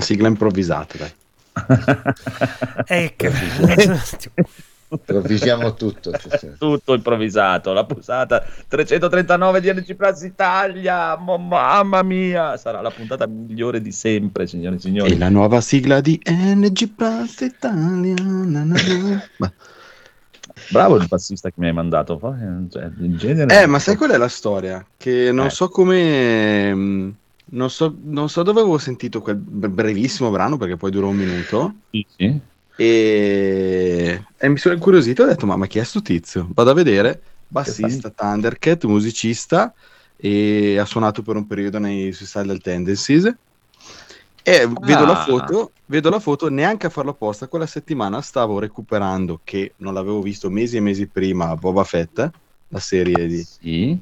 Una sigla improvvisata, dai. ecco. Improvvisiamo tutto. tutto improvvisato. La pusata 339 di NG Plus Italia. mamma mia, sarà la puntata migliore di sempre, signore e signori. E la nuova sigla di NG Plus Italia. Na, na, na. Bravo il bassista che mi hai mandato. Cioè, in genere... Eh, ma sai qual è la storia? Che non eh. so come. Non so, non so dove avevo sentito quel brevissimo brano perché poi dura un minuto. Sì, sì. E, e mi sono incuriosito e ho detto: Ma, ma chi è sto tizio? Vado a vedere. Bassista, Thundercat, musicista e ha suonato per un periodo nei Suicidal Tendencies. E ah. vedo, la ah. foto, vedo la foto, neanche a farlo apposta. Quella settimana stavo recuperando, che non l'avevo visto mesi e mesi prima, Boba Fett, la serie di. Sì.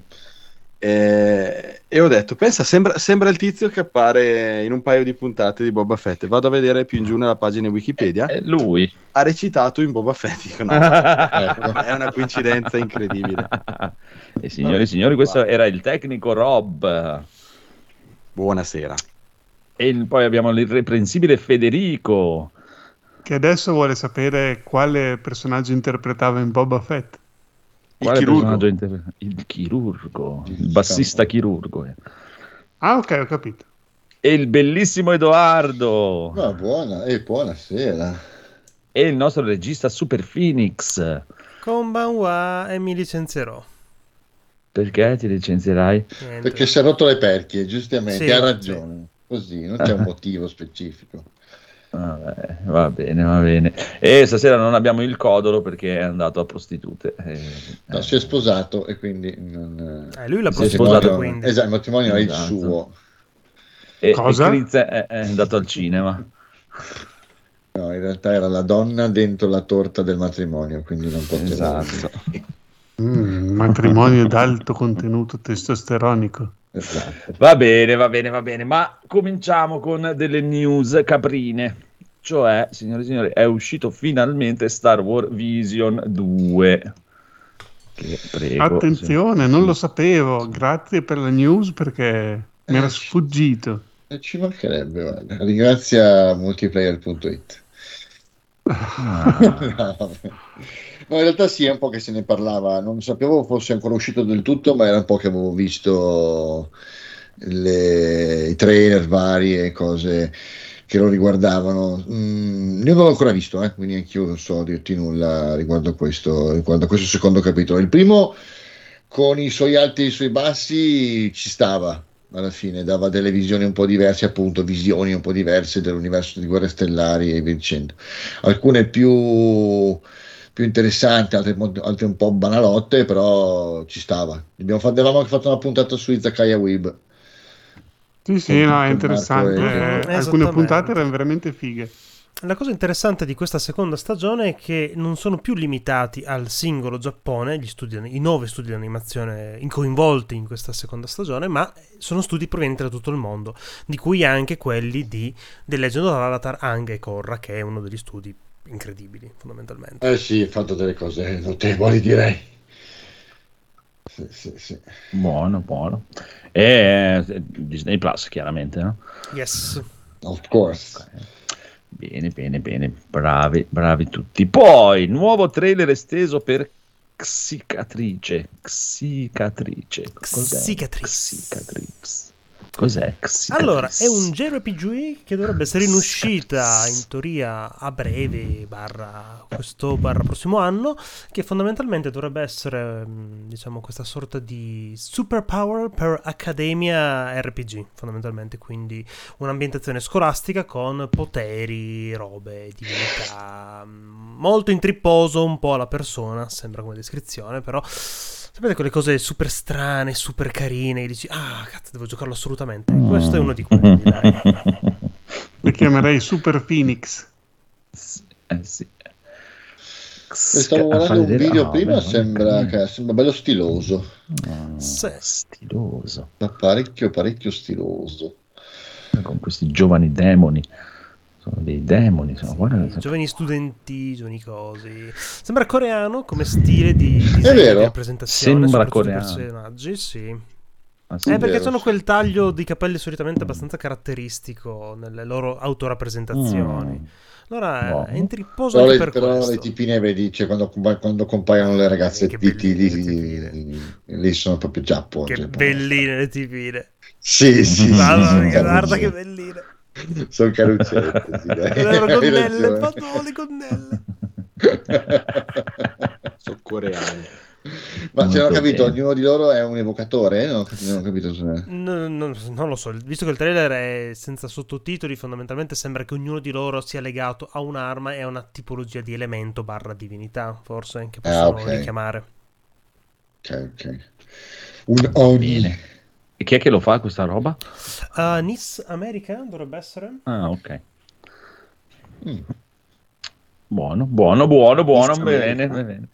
E, e, ho detto, pensa, sembra, sembra, il tizio che appare in un paio di puntate di Boba Fett. Vado a vedere più in giù nella pagina Wikipedia. È lui. Ha recitato in Boba Fett. Dico, no, è una coincidenza incredibile. E signori e signori, questo era il tecnico Rob. Buonasera. E poi abbiamo l'irreprensibile Federico. Che adesso vuole sapere quale personaggio interpretava in Boba Fett. Il chirurgo. Inter... il chirurgo, il bassista chirurgo. Eh. Ah, ok, ho capito. E il bellissimo Edoardo. No, buona, e eh, buonasera. E il nostro regista Super Phoenix. Konbanwa e mi licenzierò. Perché ti licenzierai? Niente. Perché si è rotto le perchie, giustamente, sì, ha ragione. Sì. Così, non c'è un motivo specifico. Vabbè, va bene, va bene. E stasera non abbiamo il codolo perché è andato a prostitute. Eh, no, si è sposato e quindi... Non... Eh, lui l'ha sposato quindi. Esatto, il matrimonio esatto. è il esatto. suo. E, Cosa? E è, è andato al cinema. No, in realtà era la donna dentro la torta del matrimonio, quindi non poteva... Esatto. Mm, matrimonio d'alto contenuto testosteronico. Esatto. Va bene, va bene, va bene, ma cominciamo con delle news caprine. Cioè, signore e signori, è uscito finalmente Star Wars Vision 2. Che prego, Attenzione, sì. non lo sapevo. Grazie per la news perché mi era sfuggito. Eh, ci mancherebbe, guarda. Ringrazia multiplayer.it. Ah. no. In realtà sì, è un po' che se ne parlava, non sapevo fosse ancora uscito del tutto, ma era un po' che avevo visto le, i trailer vari e cose che lo riguardavano. Mm, io non l'ho ancora visto, eh, quindi anch'io non so dirti nulla riguardo a, questo, riguardo a questo secondo capitolo. Il primo, con i suoi alti e i suoi bassi, ci stava alla fine, dava delle visioni un po' diverse, appunto, visioni un po' diverse dell'universo di Guerre Stellari e via dicendo. Alcune più più interessante, altre, altre, un po' banalotte, però ci stava. Abbiamo fatto, avevamo anche fatto una puntata su Izakaya Weeb. Sì, sì, no, è interessante. Eh, alcune puntate erano veramente fighe. La cosa interessante di questa seconda stagione è che non sono più limitati al singolo Giappone, studi, i nove studi di animazione coinvolti in questa seconda stagione, ma sono studi provenienti da tutto il mondo, di cui anche quelli di The Legend of Avatar, Anga e Korra, che è uno degli studi incredibili, fondamentalmente. Eh sì, ha fatto delle cose notevoli, direi. Sì, sì, sì. Buono, buono. E eh, Disney Plus, chiaramente, no? Yes. Of course. Okay. Bene, bene, bene. Bravi, bravi tutti. Poi, nuovo trailer esteso per Xicatrice. Xicatrice. Cos'è? Xicatrice. Xicatrice. Cos'è? Allora, è un JRPG che dovrebbe essere in uscita in teoria a breve, barra questo barra prossimo anno, che fondamentalmente dovrebbe essere, mm, diciamo, questa sorta di superpower per Accademia RPG, fondamentalmente, quindi un'ambientazione scolastica con poteri, robe, divinità, mm, molto intripposo un po' alla persona, sembra come descrizione, però Sapete quelle cose super strane, super carine, e dici, ah, cazzo, devo giocarlo assolutamente. Questo è uno di quelli, dai. Lo chiamerei Super Phoenix. Eh sì. Stavo guardando un video no, prima, sembra, che, sembra bello stiloso. No, sì. Stiloso. Ma parecchio, parecchio stiloso. Con questi giovani demoni sono dei demoni. Sono, guarda, sì, giovani studenti, giovani cosi. Sembra coreano come stile di, di, vero. di rappresentazione. Sembra coreano. personaggi, sì. Ah, sì, eh, perché sono quel taglio di capelli solitamente abbastanza caratteristico nelle loro autorappresentazioni. Mm. Allora no. è intripposo però, le, per però questo. le tipine, vedi, cioè, quando, quando, compaiono le ragazze eh, lì, lì, sono proprio giappo. Che cioè, belline le tipine. Sì, sì, Mamma mia, guarda che belline. Sono caruccette, sì, Le gonnelle, fatto le gonnelle. sono coreani. Ma se non ho capito, bene. ognuno di loro è un evocatore? Non, non ho capito se... no, no, non lo so, visto che il trailer è senza sottotitoli, fondamentalmente sembra che ognuno di loro sia legato a un'arma e a una tipologia di elemento barra divinità, forse, che possono ah, okay. richiamare. Ok, ok. Un Oni. E chi è che lo fa questa roba? Uh, Nis America dovrebbe essere. Ah, ok. Mm. Buono, buono, buono, buono, bene, bene.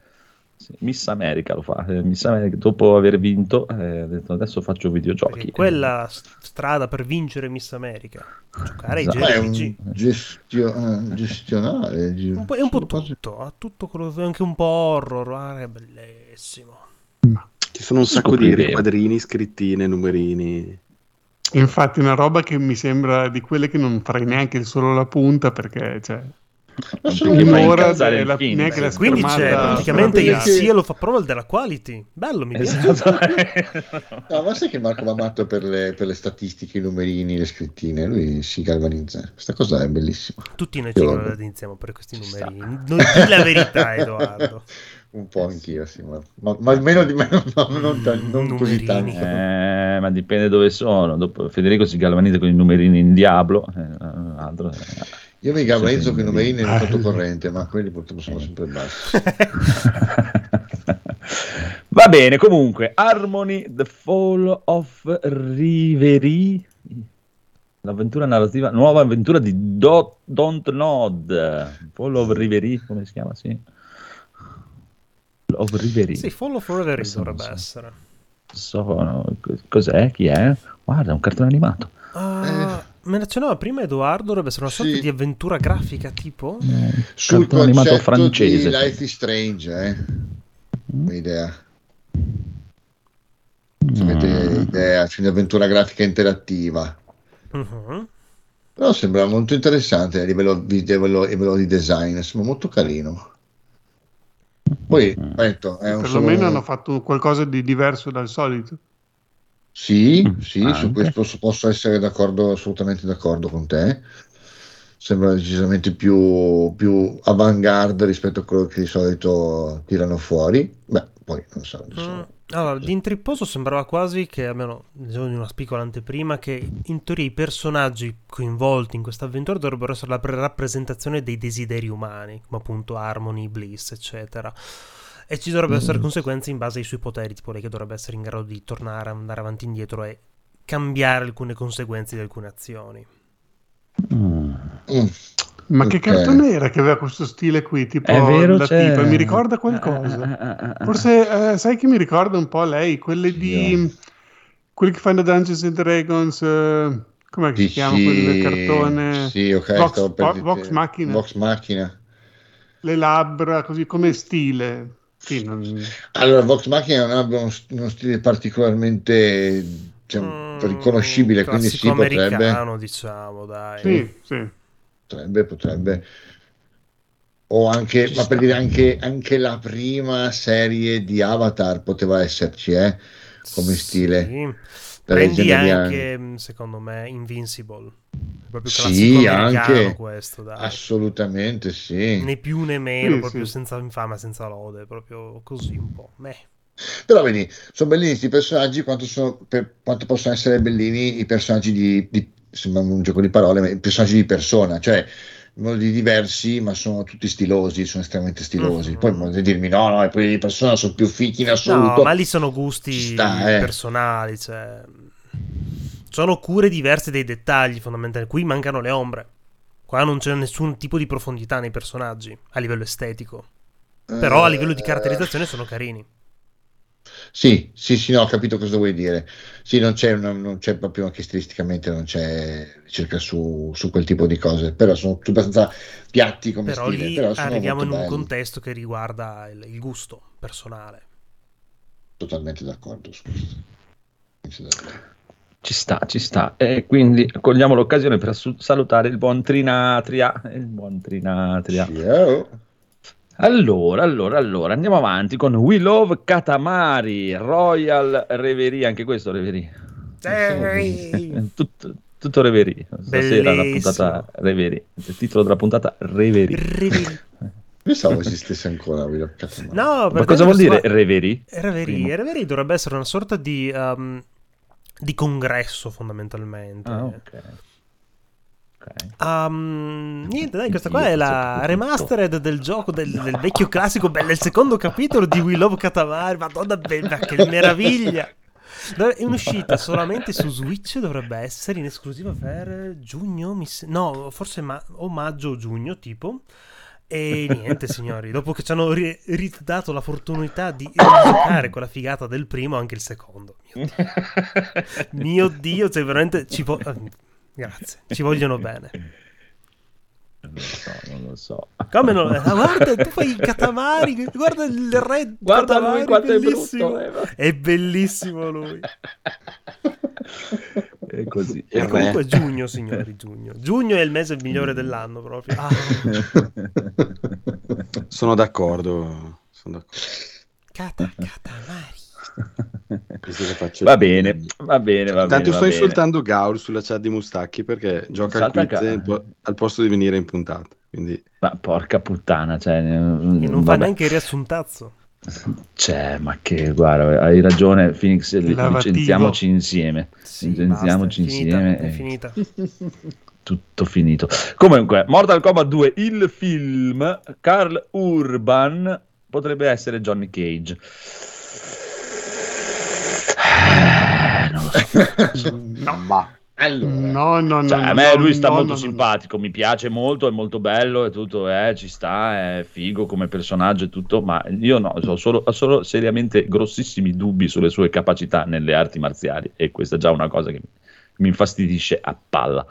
Miss America lo fa. Eh, Miss America, dopo aver vinto, eh, ha detto adesso faccio videogiochi. Perché quella strada per vincere Miss America, giocare esatto. ai JRPG. Gestio- uh, gestionale. Un po', è un po' tutto, ha tutto quello, anche un po' horror, è bellissimo. Ci sono un sacco di quadrini, scrittine, numerini. Infatti, una roba che mi sembra di quelle che non farei neanche solo la punta perché, cioè, un'ora della, neanche la quindi c'è praticamente il cielo fa prova della quality. Bello mi piace. Esatto. no, ma sai che Marco va matto per le, per le, statistiche i numerini le scrittine? Lui si galvanizza. Questa cosa è bellissima. Tutti noi ci galvanizziamo per questi numerini. non di la verità Edoardo un po' anch'io sì, ma, ma, ma almeno di meno no, non, non, non così tanto. Eh, ma dipende dove sono. Dopo, Federico si galvanizza con i numerini in Diablo eh, altro, eh. Io mi galvanizzo con i numerini nel conto corrente, ma quelli purtroppo sono sempre bassi. Va bene, comunque, Harmony, The Fall of Reverie, l'avventura narrativa, nuova avventura di Do- Don't Nod, Fall of Reverie, come si chiama? Sì. Of Reverie. Sì, Fall of Reverie dovrebbe so. essere. So, cos'è? Chi è? Guarda, un cartone animato. Uh, eh Menzionava prima Edoardo, dovrebbe essere una sorta sì. di avventura grafica tipo? Mm, Sul animato francese. di Life is Strange, eh? Mm. Idea. Mm. Avete idea, cioè avventura grafica interattiva. Uh-huh. Però sembra molto interessante a livello, di, livello, livello di design, sembra molto carino. Poi, mm. detto, è perlomeno solo... hanno fatto qualcosa di diverso dal solito. Sì, mm, sì, anche. su questo posso essere d'accordo, assolutamente d'accordo con te. Sembra decisamente più, più avant-garde rispetto a quello che di solito tirano fuori. Beh, poi non so. Mm, allora, di intripposo sembrava quasi che, almeno di una piccola anteprima, che in teoria i personaggi coinvolti in questa avventura dovrebbero essere la rappresentazione dei desideri umani, come appunto Harmony, Bliss, eccetera e ci dovrebbero essere mm. conseguenze in base ai suoi poteri, tipo lei che dovrebbe essere in grado di tornare, andare avanti e indietro e cambiare alcune conseguenze di alcune azioni. Mm. Ma okay. che cartone era che aveva questo stile qui? Tipo È vero, la tipa, mi ricorda qualcosa. Ah, ah, ah, Forse eh, sai che mi ricorda un po' lei, quelle di yeah. quelli che fanno Dungeons and Dragons. Eh, come si chiama quello del cartone? Sì, ok. Vox, po- Vox Machina. Vox Machina. Le labbra, così come stile. Sì, non... Allora, Vox Machina non ha uno, uno stile particolarmente cioè, mm, riconoscibile, quindi sì, potrebbe... diciamo, dai. Sì, sì. Potrebbe, potrebbe. O anche, ma per dire anche, anche, la prima serie di Avatar poteva esserci, eh, come stile. Sì. Prendi anche, mm, secondo me, Invincible. Proprio sì, anche questo, dai. Assolutamente sì. Né più né meno, sì, proprio sì. senza infama, senza lode, proprio così un po'. Meh. Però vedi, sono bellini questi personaggi quanto, sono, per, quanto possono essere bellini i personaggi di, di sembra un gioco di parole, ma i personaggi di persona, cioè modi diversi, ma sono tutti stilosi, sono estremamente stilosi. Mm-hmm. Poi potete dirmi no, no, e poi di persona sono più fichi in assoluto. No, ma lì sono gusti sta, eh. personali, cioè... Sono cure diverse dei dettagli fondamentalmente. Qui mancano le ombre. Qua non c'è nessun tipo di profondità nei personaggi a livello estetico. Però a livello di caratterizzazione sono carini. Sì, sì, sì, no, ho capito cosa vuoi dire. Sì, non c'è, una, non c'è proprio anche stilisticamente, non c'è ricerca su, su, quel tipo di cose, però sono abbastanza piatti come però stile. Lì però arriviamo in belli. un contesto che riguarda il, il, gusto personale. Totalmente d'accordo su questo. Ci sta, ci sta. E quindi cogliamo l'occasione per assu- salutare il buon Trinatria. Il buon Trinatria. Ciao. Allora, allora, allora, andiamo avanti con We Love Katamari, Royal Reverie, anche questo Reverie. tutto, tutto Reverie. Stasera la puntata Reverie. Il titolo della puntata Reverie. Reverie. Pensavo esistesse ancora We Love Katamari. No, Ma cosa vuol dire Reverie? Reverie, Reverie dovrebbe essere una sorta di, um, di congresso fondamentalmente. Ah, ok. Um, niente, dai, questa qua è la remastered del gioco del, del vecchio classico. Bello, il secondo capitolo di We Love Katamari. Madonna, bella, che meraviglia! È un'uscita solamente su Switch, dovrebbe essere in esclusiva per giugno, se... no, forse ma... o maggio o giugno, tipo. E niente, signori, dopo che ci hanno ri- ridato la fortunità di giocare con la figata del primo, anche il secondo. Mio Dio, Mio Dio cioè veramente ci vo- Grazie, ci vogliono bene. Non lo so, non lo so. Come non lo so? Guarda, tu fai i katamari, guarda il re Guarda katamari, lui quanto bellissimo. è brutto. È bellissimo lui. È così. E comunque è giugno, signori, giugno. Giugno è il mese migliore dell'anno proprio. Ah. Sono d'accordo. Sono d'accordo. Kata, katamari. Va bene, va bene, va Tanto bene, sto va insultando Gaul sulla chat di Mustacchi perché gioca al quiz ca- al posto di venire in puntata. Quindi Ma porca puttana, cioè, E non fa vabbè. neanche il riassuntazzo. Cioè, ma che guarda, hai ragione, Phoenix, Lavativo. licenziamoci insieme. Sì, licenziamoci basta, è finita, insieme. È e finita. Tutto finito. Comunque, Mortal Kombat 2, il film, Carl Urban potrebbe essere Johnny Cage. Eh, non lo so. no, ma allora, No, no, no. Cioè, no, a me no, lui sta no, molto no, no, simpatico, mi piace molto, è molto bello e tutto, eh, ci sta, è figo come personaggio e tutto, ma io no, ho solo, ho solo seriamente grossissimi dubbi sulle sue capacità nelle arti marziali e questa è già una cosa che mi infastidisce a palla.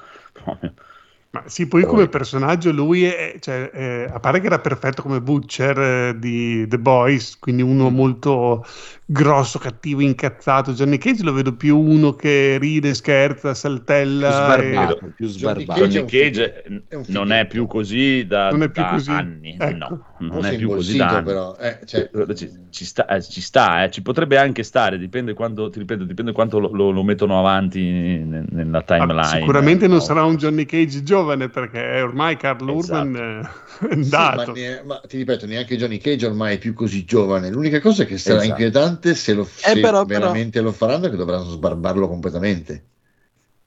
Ma sì, poi come personaggio lui è, cioè, è- a parte che era perfetto come Butcher eh, di The Boys, quindi uno molto grosso, cattivo, incazzato. Johnny Cage lo vedo più uno che ride, scherza, più saltella. sbarbato, e- più Johnny sbarbato. Cage Johnny è un Cage è non è più così da, Non è più da così. anni, Ecco. no, non è più così imbolsito, da anni. però, eh, cioè, Ci, ci sta, eh, ci sta, eh, ci potrebbe anche stare, dipende quanto, ti ripeto, dipende quanto lo, lo- lo mettono avanti ne- nella Ah, timeline. sicuramente non No. sarà un Johnny Cage giovane perché ormai Carl Urban eh, Sì, ma, ne- ma ti ripeto, neanche Johnny Cage ormai è più così giovane. L'unica cosa che sarà Esatto. inquietante se, lo, se però- veramente lo faranno è che dovranno sbarbarlo completamente.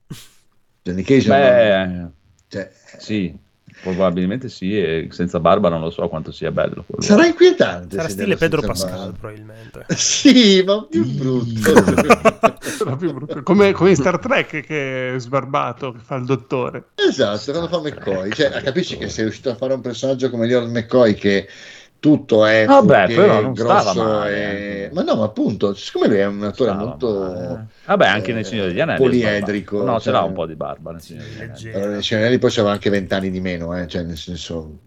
Johnny Cage Beh, non- cioè, sì, probabilmente sì, e senza barba non lo so quanto sia bello. quello. sarà inquietante. Sarà stile Pedro Pascal, barba. probabilmente. Sì, ma più brutto. Sarà più brutto. Come, come in Star Trek che è sbarbato, che fa il dottore. esatto, quando fa McCoy. Cioè, capisci che sei riuscito a fare un personaggio come Leon McCoy che tutto è Vabbè, fucché, però non grosso male, e- eh. ma no, ma appunto, siccome lui è un attore molto male. Vabbè, anche nel eh, Signore degli Anelli. è poliedrico. No, ce l'ha cioè- un po' di barba nel Signore degli Anelli. Allora, Scenelli poi c'aveva anche vent'anni di meno, eh, cioè nel senso...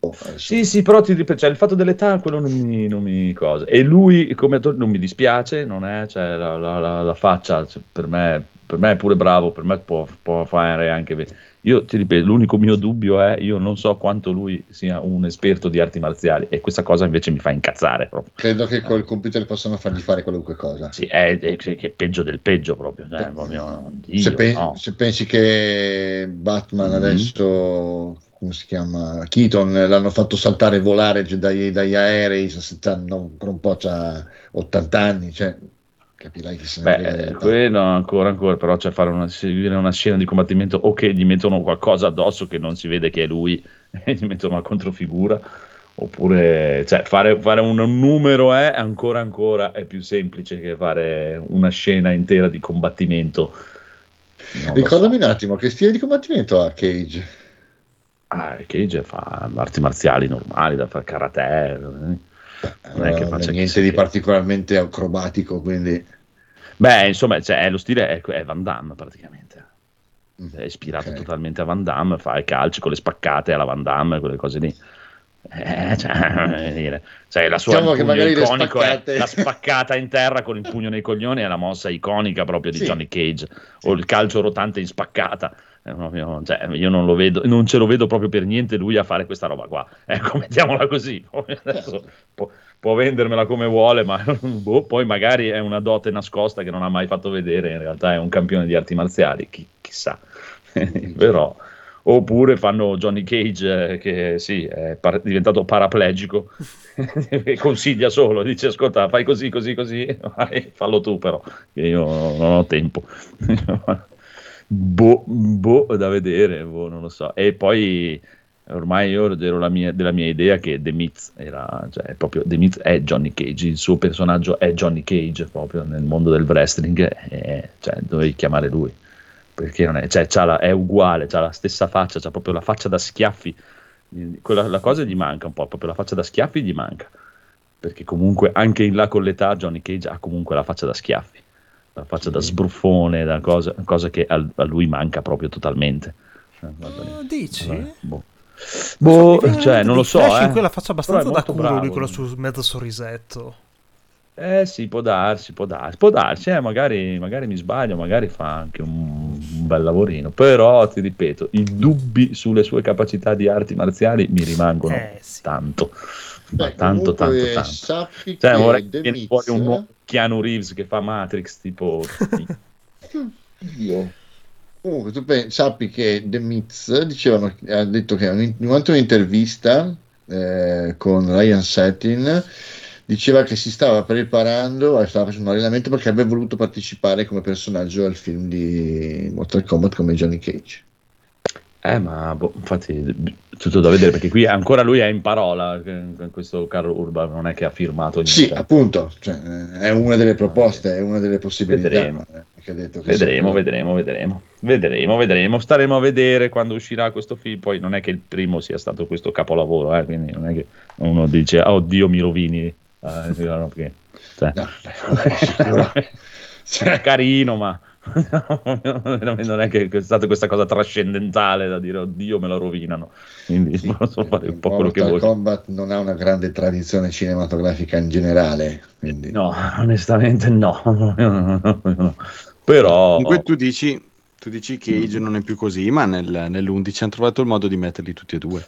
oh, adesso- Sì, sì, però ti ripeto, cioè, il fatto dell'età, quello non mi, non mi cosa. E lui, come attore, non mi dispiace, non è, cioè, la, la- la- la faccia, cioè, per, me, per me è pure bravo, per me può, può fare anche... Io ti ripeto, l'unico mio dubbio è, io non so quanto lui sia un esperto di arti marziali e questa cosa invece mi fa incazzare proprio. Credo che col computer possano fargli fare qualunque cosa. Sì, è, è- che è peggio del peggio proprio. cioè, proprio Dio, se, pe- no. se pensi che Batman Mhm. adesso, come si chiama? Keaton l'hanno fatto saltare e volare dagli, dagli aerei, no, per un po' c'ha 80 anni, cioè capirai che se ne Beh, quello ancora, ancora, però c'è fare una, seguire una scena di combattimento o che gli mettono qualcosa addosso che non si vede che è lui e gli mettono una controfigura, oppure cioè, fare, fare un numero è ancora, ancora è più semplice che fare una scena intera di combattimento. Non Ricordami so. un attimo, che stile di combattimento ha Cage? Ah, Cage fa arti marziali normali, da fare karate. eh. Non è che faccia niente chissà di che. particolarmente acrobatico, quindi Beh, insomma, cioè, è lo stile è, è Van Damme praticamente. Mm, È ispirato ok. totalmente a Van Damme, fa i calci con le spaccate alla Van Damme, quelle cose lì. Eh, cioè, cioè, la sua Diciamo che magari iconico è spaccate- la spaccata in terra con il pugno nei coglioni è la mossa iconica proprio di Sì. Johnny Cage o il calcio rotante in spaccata. È proprio- cioè, io non lo vedo non ce lo vedo proprio per niente lui a fare questa roba qua. Ecco mettiamola così. Adesso può, può vendermela come vuole ma boh, poi magari è una dote nascosta che non ha mai fatto vedere in realtà è un campione di arti marziali chi- chissà. Però oppure fanno Johnny Cage eh, che sì è par- diventato paraplegico. E consiglia solo dice ascolta fai così così così vai, fallo tu però che io non ho tempo. Boh, boh, da vedere boh, non lo so. E poi ormai io ero la mia- della mia idea che The Miz era cioè proprio The Miz è Johnny Cage il suo personaggio è Johnny Cage proprio nel mondo del wrestling e, cioè dovevi chiamare lui perché non è, cioè, c'ha la- è uguale, ha la stessa faccia, c'ha proprio la faccia da schiaffi. Quella, la cosa gli manca un po', proprio la faccia da schiaffi gli manca. Perché comunque anche in là con l'età Johnny Cage ha comunque la faccia da schiaffi, la faccia da sbruffone, da cosa, cosa che a, a lui manca proprio totalmente. Eh. Ah, dici? Vabbè, boh. So, Boh, viene cioè, mente non lo so. Flash eh. in quella faccia abbastanza da culo, lui bravo. quello sul mezzo sorrisetto. Eh sì, può darsi, può darsi, può darsi, eh, magari, magari mi sbaglio, magari fa anche un bel lavorino, però ti ripeto, i dubbi sulle sue capacità di arti marziali mi rimangono Eh, sì. tanto, Beh, tanto, tanto, tanto. Sappi Cioè, che vorrei che viene fuori un nuovo Keanu Reeves che fa Matrix, tipo... Io. Comunque, tu pe- sappi che The Miz dicevano, ha detto che in- durante un'intervista eh, con Ryan Settin diceva che si stava preparando, stava facendo un allenamento perché avrebbe voluto partecipare come personaggio al film di Mortal Kombat come Johnny Cage. Eh, ma boh, infatti tutto da vedere perché qui ancora lui è in parola, questo Carlo Urban non è che ha firmato Sì, niente. appunto, cioè, eh, è una delle proposte, è una delle possibilità. Vedremo. eh, Vedremo, sì. vedremo, vedremo, vedremo, vedremo. Staremo a vedere quando uscirà questo film. Poi non è che il primo sia stato questo capolavoro, eh, quindi non è che uno dice, oh Dio, mi rovini. Eh, no, perché- cioè, No, è carino, ma non è che è stata questa cosa trascendentale da dire, oddio, me lo rovinano. Quindi Sì, posso fare un po' quello che Mortal vuoi. Kombat non ha una grande tradizione cinematografica in generale, quindi No, onestamente no. Però... Comunque tu dici, tu dici che Cage non è più così, ma nel- nell'11 hanno trovato il modo di metterli tutti e due.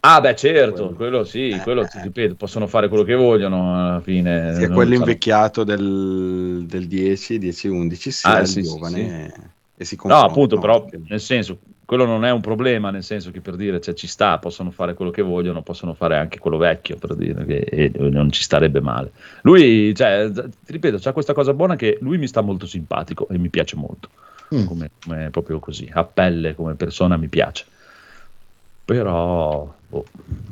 Ah, beh, certo, Quello. quello sì, Eh, quello eh. ti ripeto, possono fare quello che vogliono alla fine. Sia non quello invecchiato del, del 10, 10-11, sia Ah, il sì, sì, giovane. sì. E, e si No, confrontano appunto, però nel senso, quello non è un problema, nel senso che per dire, cioè, ci sta, possono fare quello che vogliono, possono fare anche quello vecchio, per dire, che e non ci starebbe male. Lui, cioè, ti ripeto, c'ha questa cosa buona che lui mi sta molto simpatico e mi piace molto, Mm. come, come proprio così, a pelle come persona mi piace. Però, boh,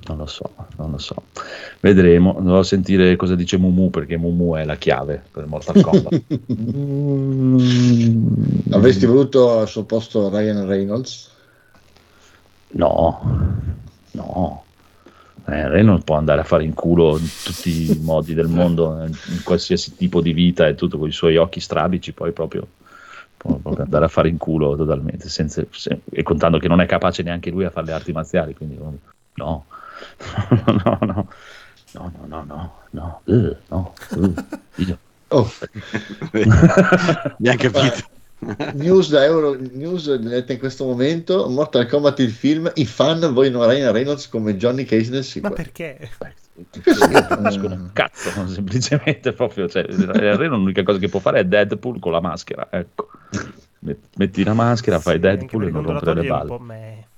non lo so, non lo so. Vedremo, dovrò sentire cosa dice Mumu, perché Mumu è la chiave per Mortal Kombat. Mm. avresti voluto al suo posto Ryan Reynolds? No, no. Eh, Reynolds può andare a fare in culo in tutti i modi del mondo, in qualsiasi tipo di vita e tutto con i suoi occhi strabici, poi proprio può proprio andare a fare in culo totalmente, senza- se- e contando che non è capace neanche lui a fare le arti marziali, quindi no, no, no, no, no, no, no, no, eh, no, eh, io- Oh, Mi ha capito. news da Euro News in questo momento Mortal Kombat il film i fan vogliono Ryan Reynolds come Johnny Cage nel Ma sequel. perché? Non capiscono un cazzo, semplicemente proprio, cioè, Reynolds l'unica cosa che può fare è Deadpool con la maschera, ecco. Met- Metti la maschera, fai Sì, Deadpool e non rompere le balle.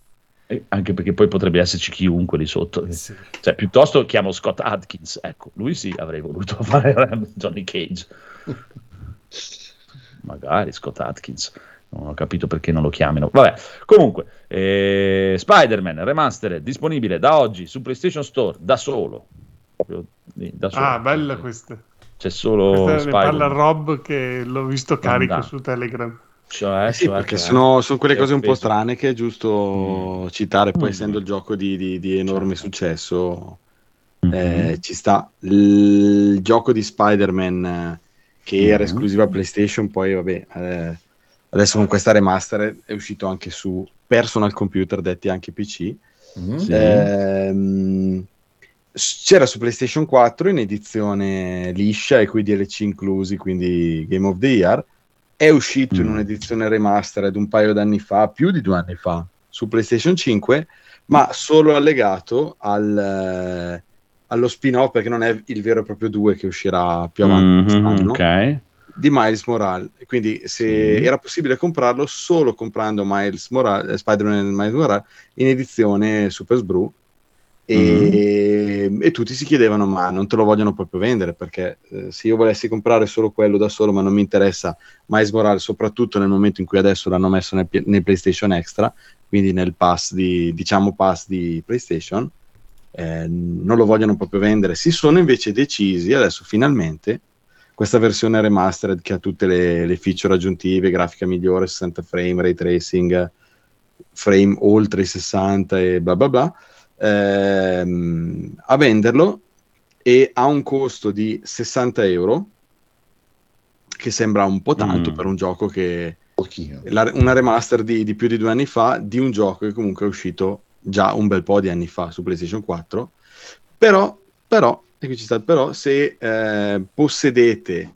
E anche perché poi potrebbe esserci chiunque lì sotto. Sì. Cioè, piuttosto chiamo Scott Atkins, ecco, lui sì avrei voluto fare Johnny Cage. Magari Scott Atkins. Non ho capito perché non lo chiamino. Vabbè, comunque, eh, Spider-Man Remastered disponibile da oggi su PlayStation Store da solo. Proprio lì, da solo. Ah, bella questa. C'è solo Questa ne parla. Rob che l'ho visto carico Andà. su Telegram. Cioè, Eh sì, cioè, perché sono, sono quelle cose un po' offeso. strane che è giusto citare, poi Mm. essendo il gioco di, di- di enorme Certo. successo, Mhm. eh, ci sta. Il gioco di Spider-Man eh, che era Mhm. esclusiva PlayStation, poi vabbè, eh, adesso con questa remaster è uscito anche su personal computer, detti anche PC. Mm? Sì. Ehm, c'era su PlayStation 4 in edizione liscia e con i DLC inclusi, quindi Game of the Year. È uscito mm. in un'edizione remastered un paio d'anni fa, più di due anni fa, su PlayStation 5, ma solo allegato al, eh, allo spin-off, perché non è il vero e proprio 2 che uscirà più avanti mm-hmm, okay. Di Miles Morales. Quindi se sì. era possibile comprarlo solo comprando Miles Morales, Spider-Man e Miles Morales in edizione Super Sbrew e, mm. e, tutti si chiedevano ma non te lo vogliono proprio vendere perché eh, se io volessi comprare solo quello da solo ma non mi interessa Miles Morales soprattutto nel momento in cui adesso l'hanno messo nel, nel PlayStation Extra quindi nel pass di diciamo pass di PlayStation eh, non lo vogliono proprio vendere si sono invece decisi adesso finalmente questa versione remastered che ha tutte le, le feature aggiuntive grafica migliore 60 frame ray tracing frame oltre i 60 e bla bla bla ehm, a venderlo e ha un costo di 60 euro, che sembra un po' tanto mm. per un gioco che... La, una remaster di, di, più di due anni fa di un gioco che comunque è uscito già un bel po' di anni fa su PlayStation 4. Però, però, sta, però se eh, possedete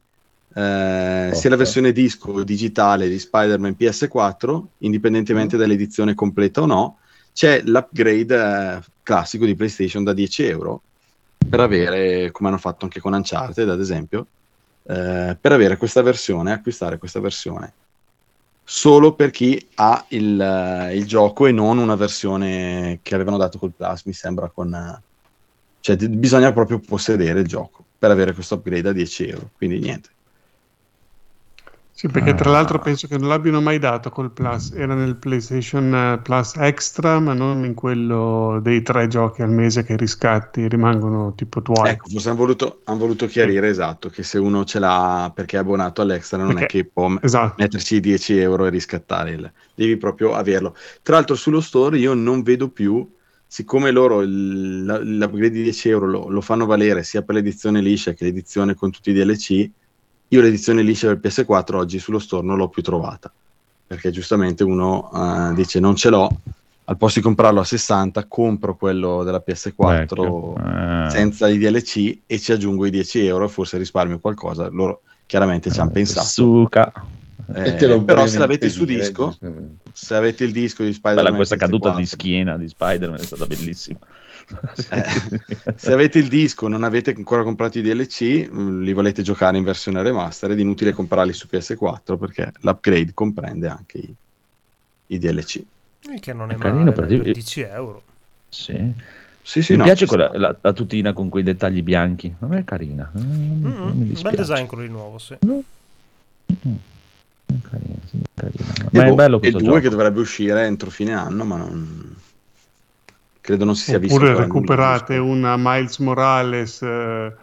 eh, sia la versione disco digitale di Spider-Man PS4, indipendentemente mm. dall'edizione completa o no, c'è l'upgrade eh, classico di PlayStation da 10 euro per avere, come hanno fatto anche con Uncharted ad esempio, eh, per avere questa versione, acquistare questa versione solo per chi ha il, uh, il, gioco e non una versione che avevano dato col Plus, mi sembra con... Cioè d- bisogna proprio possedere il gioco per avere questo upgrade a 10 euro, quindi niente. Sì, perché tra l'altro penso che non l'abbiano mai dato col Plus, era nel PlayStation eh, Plus Extra, ma non in quello dei tre giochi al mese che riscatti rimangono tipo tuoi. Ecco, forse hanno voluto, han voluto chiarire sì. esatto, che se uno ce l'ha perché è abbonato all'extra non perché, è che può esatto. metterci 10 euro e riscattare, il, devi proprio averlo. Tra l'altro sullo store io non vedo più, siccome loro il, l'upgrade di 10 euro lo, lo fanno valere sia per l'edizione liscia che l'edizione con tutti i DLC, io l'edizione liscia del PS4 oggi sullo store non l'ho più trovata, perché giustamente uno uh, dice non ce l'ho, al posto di comprarlo a 60 compro quello della PS4 ecco. eh. senza i DLC e ci aggiungo i 10 euro, forse risparmio qualcosa, loro chiaramente ci hanno eh, pensato. Suca. Eh, però se l'avete su disco, se avete il disco di Spider-Man... Bella questa caduta di schiena di Spider-Man è stata bellissima. Eh, se avete il disco, non avete ancora comprato i DLC, mm, li volete giocare in versione remastered, è inutile comprarli su PS4 perché l'upgrade comprende anche i, i DLC. E che non è, è carino per 10 euro. Sì. Sì, sì, mi no, piace quella, la, la, tutina con quei dettagli bianchi, non è carina. Mm, mm, bel design quello di nuovo, sì. Mm. Carina, sì, carina. Ma è boh, bello questo e due che dovrebbe uscire entro fine anno, ma non credo non si sia visto. Oppure recuperate una Miles Morales, eh,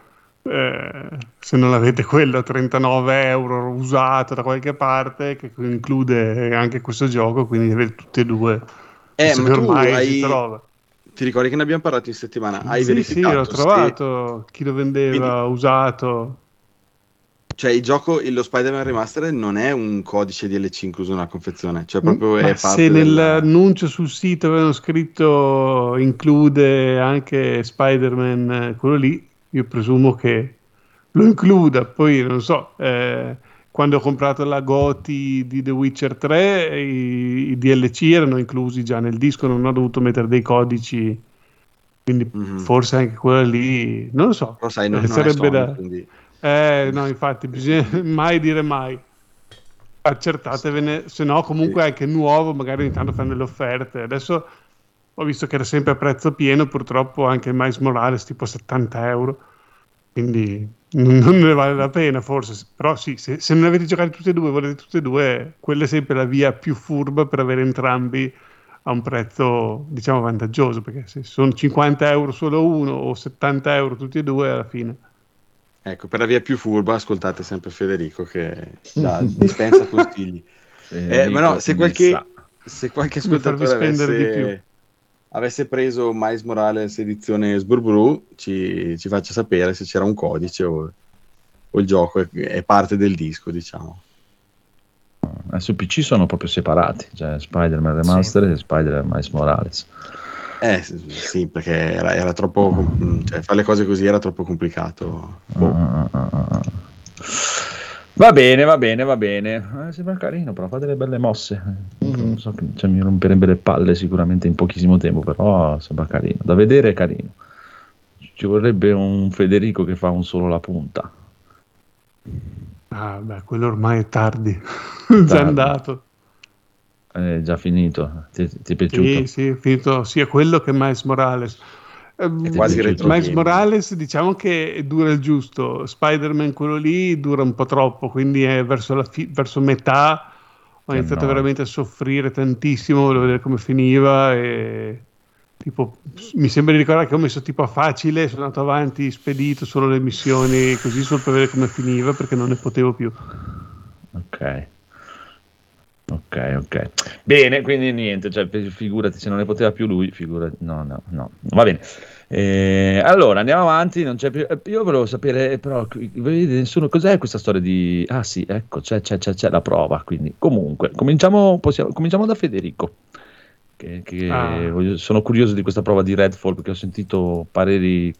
eh, se non avete quello, 39 euro usato da qualche parte, che include anche questo gioco, quindi avete tutte e due. Eh, ma ormai hai... si trova. Ti ricordi che ne abbiamo parlato in settimana? Hai sì, sì, l'ho trovato, chi lo vendeva quindi... usato cioè il gioco, lo Spider-Man Remastered non è un codice DLC incluso nella confezione, cioè proprio è parte Se del... nell'annuncio sul sito avevano scritto include anche Spider-Man, quello lì, io presumo che lo includa, poi non so, eh, quando ho comprato la Goti di The Witcher 3 i, i, DLC erano inclusi già nel disco, non ho dovuto mettere dei codici, quindi mm-hmm. forse anche quello lì, non lo so, Però sai, non, sarebbe non Sony, da... Quindi eh, no, infatti, bisogna mai dire mai. Accertatevene, se no, comunque anche nuovo, magari ogni tanto fanno delle offerte. Adesso ho visto che era sempre a prezzo pieno, purtroppo anche il Mais Morales tipo 70 euro. Quindi non ne vale la pena, forse. Però sì, se, se non avete giocato tutte e due, volete tutte e due, quella è sempre la via più furba per avere entrambi a un prezzo, diciamo, vantaggioso. Perché se sono 50 euro solo uno o 70 euro tutti e due, alla fine Ecco, per la via più furba, ascoltate sempre Federico che da, dispensa consigli. eh, ma no, se qualche, se qualche ascoltatore avesse, avesse, preso Miles Morales edizione Sburbru, ci, ci faccia sapere se c'era un codice o, o il gioco è, è, parte del disco, diciamo. Su PC sono proprio separati, cioè Spider-Man Remastered sì. e Spider-Man Miles Morales. Eh sì, perché era, era troppo. Cioè, fare le cose così era troppo complicato. Boh. Va bene, va bene, va bene. Eh, sembra carino, però fa delle belle mosse. Mm-hmm. So che, cioè, mi romperebbe le palle sicuramente in pochissimo tempo, però sembra carino. Da vedere è carino. Ci vorrebbe un Federico che fa un solo la punta. Ah, beh, quello ormai è tardi. tardi. già andato. È già finito. Ti, ti è piaciuto? Sì, sì, è finito sia quello che Miles Morales. Ehm, quasi Miles Morales diciamo che dura il giusto, Spider-Man quello lì dura un po' troppo, quindi è verso, fi- verso metà ho iniziato no. veramente a soffrire tantissimo, volevo vedere come finiva e tipo, mi sembra di ricordare che ho messo tipo a facile, sono andato avanti spedito solo le missioni così solo per vedere come finiva perché non ne potevo più. Ok. Ok, ok. Bene, quindi niente, cioè, figurati se non ne poteva più lui, figurati, no, no, no, va bene. Eh, allora, andiamo avanti, non c'è più... Eh, io volevo sapere, però, nessuno, cos'è questa storia di... Ah sì, ecco, c'è, c'è, c'è, c'è la prova, quindi comunque, cominciamo, possiamo, cominciamo da Federico. Che, che ah. voglio, sono curioso di questa prova di Redfall perché ho sentito pareri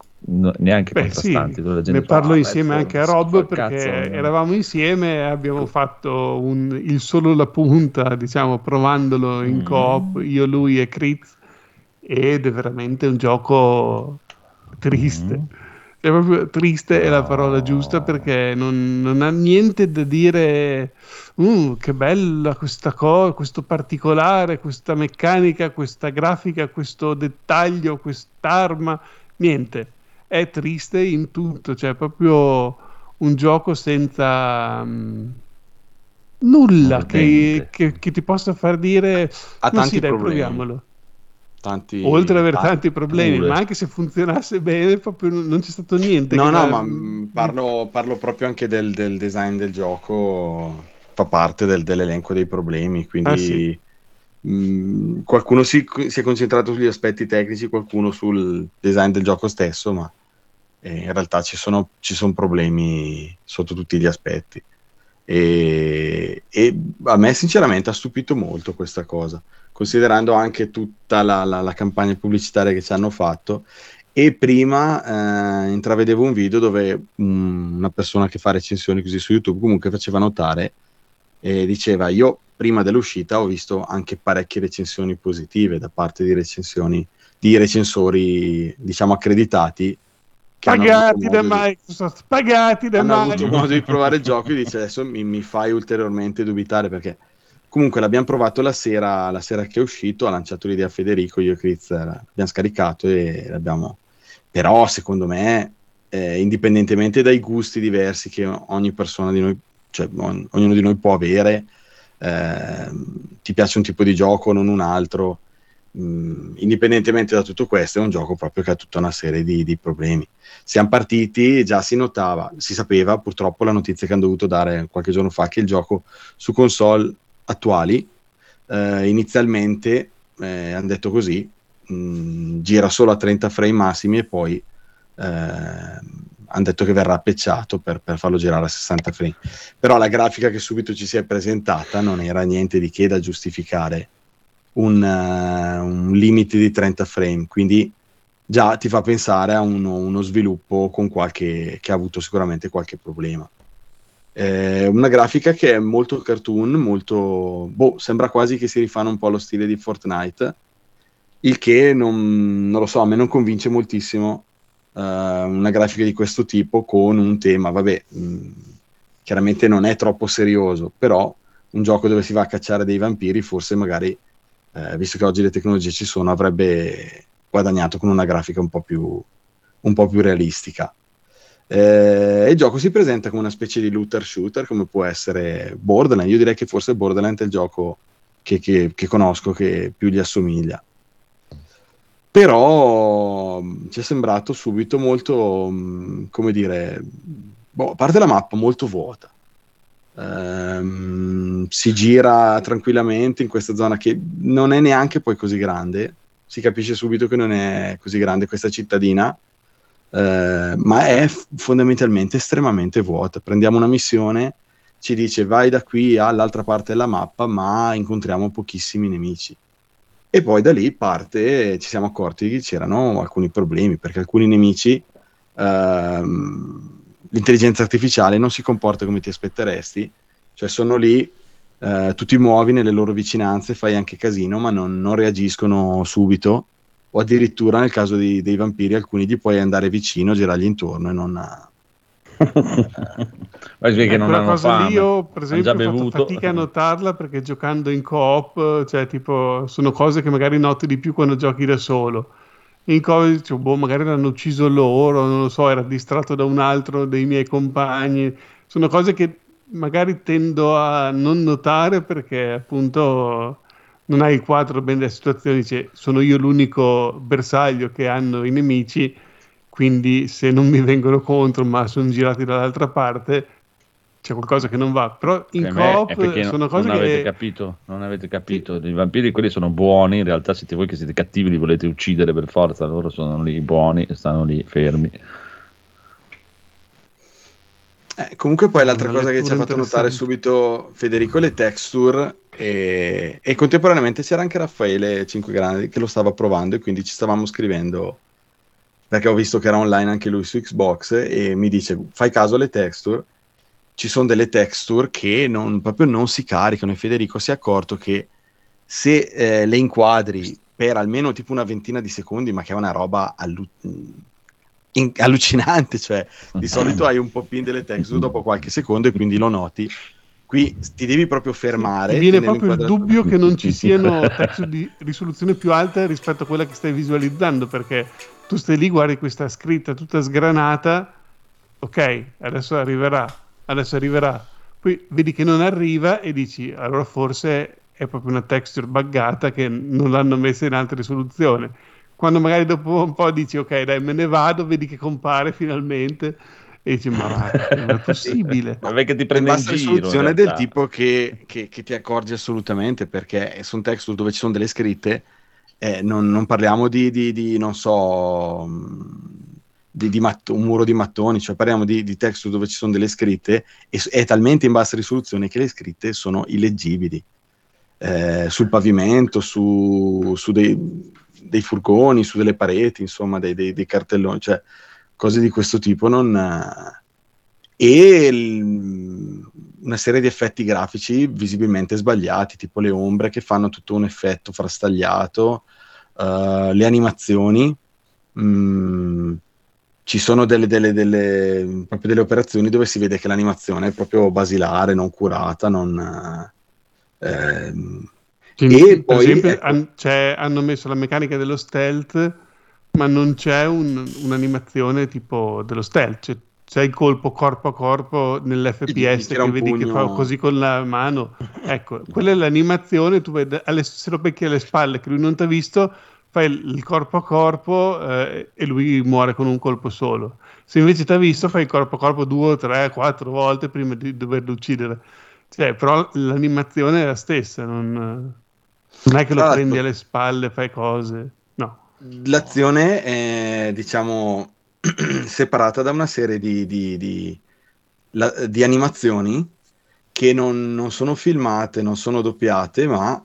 neanche Beh, contrastanti. Sì, ne parlo ah, insieme Redfall, anche a Rob perché cazzo, eravamo insieme e abbiamo fatto un, il solo la punta, diciamo, provandolo in mm. coop, io, lui e Critz, ed è veramente un gioco triste. Mm. È proprio triste è la parola giusta perché non, non ha niente da dire uh, che bella questa cosa, questo particolare, questa meccanica, questa grafica, questo dettaglio, quest'arma, niente. È triste in tutto, cioè proprio un gioco senza um, nulla che, che, che, ti possa far dire ha tanti sì, dai, problemi. proviamolo. Tanti, Oltre ad avere tanti, tanti problemi, pure. ma anche se funzionasse bene, proprio non c'è stato niente. No, no, ma parlo, parlo, proprio anche del, del design del gioco fa parte del, dell'elenco dei problemi, quindi ah, sì. mh, mm, qualcuno si, si, è concentrato sugli aspetti tecnici, qualcuno sul design del gioco stesso, ma eh, in realtà ci sono, ci sono, problemi sotto tutti gli aspetti. E, e, a me sinceramente ha stupito molto questa cosa, considerando anche tutta la, la, la campagna pubblicitaria che ci hanno fatto. E prima eh, intravedevo un video dove um, una persona che fa recensioni così su YouTube comunque faceva notare e diceva io prima dell'uscita ho visto anche parecchie recensioni positive da parte di di recensori diciamo accreditati pagati da Microsoft pagati da hanno Microsoft. avuto modo di provare il gioco e dice adesso mi, mi, fai ulteriormente dubitare perché comunque l'abbiamo provato la sera, la sera che è uscito ha lanciato l'idea a Federico io e Chris l'abbiamo scaricato e l'abbiamo però secondo me eh, indipendentemente dai gusti diversi che ogni persona di noi cioè, ognuno di noi può avere, eh, ti piace un tipo di gioco, non un altro. Mm, indipendentemente da tutto questo, è un gioco proprio che ha tutta una serie di, di, problemi. Siamo partiti, già si notava, si sapeva purtroppo la notizia che hanno dovuto dare qualche giorno fa che il gioco su console attuali eh, inizialmente eh, hanno detto così, mh, gira solo a 30 frame massimi e poi eh, hanno detto che verrà pecciato per, per, farlo girare a 60 frame. Però la grafica che subito ci si è presentata non era niente di che da giustificare un, uh, un limite di 30 frame, quindi già ti fa pensare a uno, uno sviluppo con qualche, che ha avuto sicuramente qualche problema. Eh, una grafica che è molto cartoon, molto... Boh, sembra quasi che si rifano un po' allo stile di Fortnite, il che non, non lo so, a me non convince moltissimo uh, una grafica di questo tipo con un tema, vabbè, mh, mm, chiaramente non è troppo serioso, però un gioco dove si va a cacciare dei vampiri, forse magari, eh, visto che oggi le tecnologie ci sono, avrebbe guadagnato con una grafica un po' più, un po più realistica. Eh, il gioco si presenta come una specie di looter shooter, come può essere Borderlands. Io direi che forse Borderlands è il gioco che, che, che conosco che più gli assomiglia però mm, ci è sembrato subito molto, mm, come dire, boh, a parte la mappa molto vuota. Ehm, si gira tranquillamente in questa zona che non è neanche poi così grande, si capisce subito che non è così grande questa cittadina, eh, ma è fondamentalmente estremamente vuota. Prendiamo una missione, ci dice vai da qui all'altra parte della mappa, ma incontriamo pochissimi nemici E poi da lì parte, ci siamo accorti che c'erano alcuni problemi, perché alcuni nemici, ehm, l'intelligenza artificiale non si comporta come ti aspetteresti, cioè sono lì, eh, tu ti muovi nelle loro vicinanze, fai anche casino, ma non, non reagiscono subito, o addirittura nel caso di, dei vampiri alcuni gli puoi andare vicino, girargli intorno e non... Ma che non quella hanno cosa fame. lì io per esempio ho fatto bevuto. fatica a notarla perché giocando in coop cioè tipo sono cose che magari noti di più quando giochi da solo in coop dicevo boh magari l'hanno ucciso loro non lo so era distratto da un altro dei miei compagni. Sono cose che magari tendo a non notare perché appunto non hai il quadro ben della situazione dice sono io l'unico bersaglio che hanno i nemici quindi se non mi vengono contro ma sono girati dall'altra parte c'è qualcosa che non va però in Per coop sono non, cose non avete che capito, non avete capito. I vampiri quelli sono buoni, in realtà siete voi che siete cattivi, li volete uccidere per forza, loro sono lì buoni e stanno lì fermi. Eh, comunque poi l'altra Una cosa che ci ha fatto notare subito Federico le texture e, e contemporaneamente c'era anche Raffaele 5 Grandi che lo stava provando e quindi ci stavamo scrivendo perché ho visto che era online anche lui su Xbox e mi dice fai caso alle texture ci sono delle texture che non, proprio non si caricano e Federico si è accorto che se eh, le inquadri per almeno tipo una ventina di secondi ma che è una roba allu- in- allucinante cioè di solito hai un pop-in delle texture dopo qualche secondo e quindi lo noti. Qui ti devi proprio fermare. mi viene proprio il dubbio che non ci siano texture di risoluzione più alte rispetto a quella che stai visualizzando perché tu stai lì guardi questa scritta tutta sgranata ok adesso arriverà adesso arriverà. Poi vedi che non arriva e dici allora forse è proprio una texture buggata che non l'hanno messa in alta risoluzione quando magari dopo un po' dici ok dai me ne vado vedi che compare finalmente e dici ma va, non è possibile? Vabbè che ti prende in giro. risoluzione del tipo che, che- che ti accorgi assolutamente perché sono texture dove ci sono delle scritte eh, non, non parliamo di, di- di, non so mh, di, di matto- un muro di mattoni cioè parliamo di, di texture dove ci sono delle scritte e è talmente in bassa risoluzione che le scritte sono illeggibili eh, sul pavimento su, su dei, dei furgoni su delle pareti insomma dei, dei- dei cartelloni cioè cose di questo tipo non e il- una serie di effetti grafici visibilmente sbagliati, tipo le ombre che fanno tutto un effetto frastagliato, eh, le animazioni, mm, ci sono delle, delle- delle- proprio delle operazioni dove si vede che l'animazione è proprio basilare, non curata, non... eh, ehm, E per poi, esempio, ecco- han- c'è- hanno messo la meccanica dello stealth, ma non c'è un- un'animazione tipo dello stealth. Cioè, c'è il colpo corpo a corpo nell'FPS che vedi che pugno. fa così con la mano. Ecco, quella è l'animazione. Tu vedi, alle- se lo becchi alle spalle che lui non ti ha visto, fai il, corpo a corpo eh, e lui muore con un colpo solo. Se invece ti ha visto, fai il corpo a corpo due, tre, quattro volte prima di doverlo uccidere. Cioè, però l'animazione è la stessa, non, non è che lo Tra prendi alle spalle, fai cose. No. L'azione è, diciamo, separata da una serie di, di- di- la- di animazioni che non, non sono filmate, non sono doppiate, ma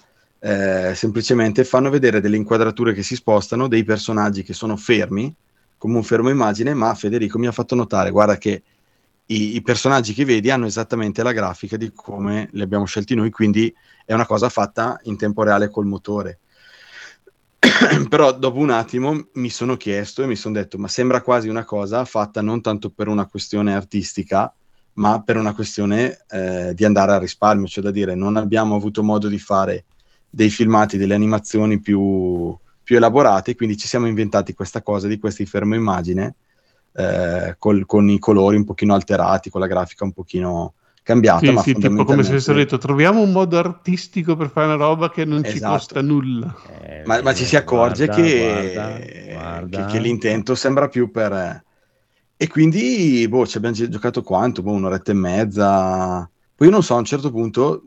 eh, semplicemente fanno vedere delle inquadrature che si spostano, dei personaggi che sono fermi, come un fermo immagine, ma Federico mi ha fatto notare, guarda che i, i personaggi che vedi hanno esattamente la grafica di come li abbiamo scelti noi, quindi è una cosa fatta in tempo reale col motore. Però dopo un attimo mi sono chiesto e mi sono detto, ma sembra quasi una cosa fatta non tanto per una questione artistica, ma per una questione eh, di andare a risparmio, cioè da dire non abbiamo avuto modo di fare dei filmati, delle animazioni più, più elaborate, quindi ci siamo inventati questa cosa di questi fermo immagine eh, col- con i colori un pochino alterati, con la grafica un pochino cambiata, Sì, ma sì, tipo come se fondamentalmente- avessero detto troviamo un modo artistico per fare una roba che non ci Esatto. costa nulla. Eh, Ma, ma ci si accorge guarda, che, guarda, guarda. che- che l'intento sembra più per... E quindi, boh, ci abbiamo gi- giocato quanto? Boh, un'oretta e mezza. Poi io non so, a un certo punto,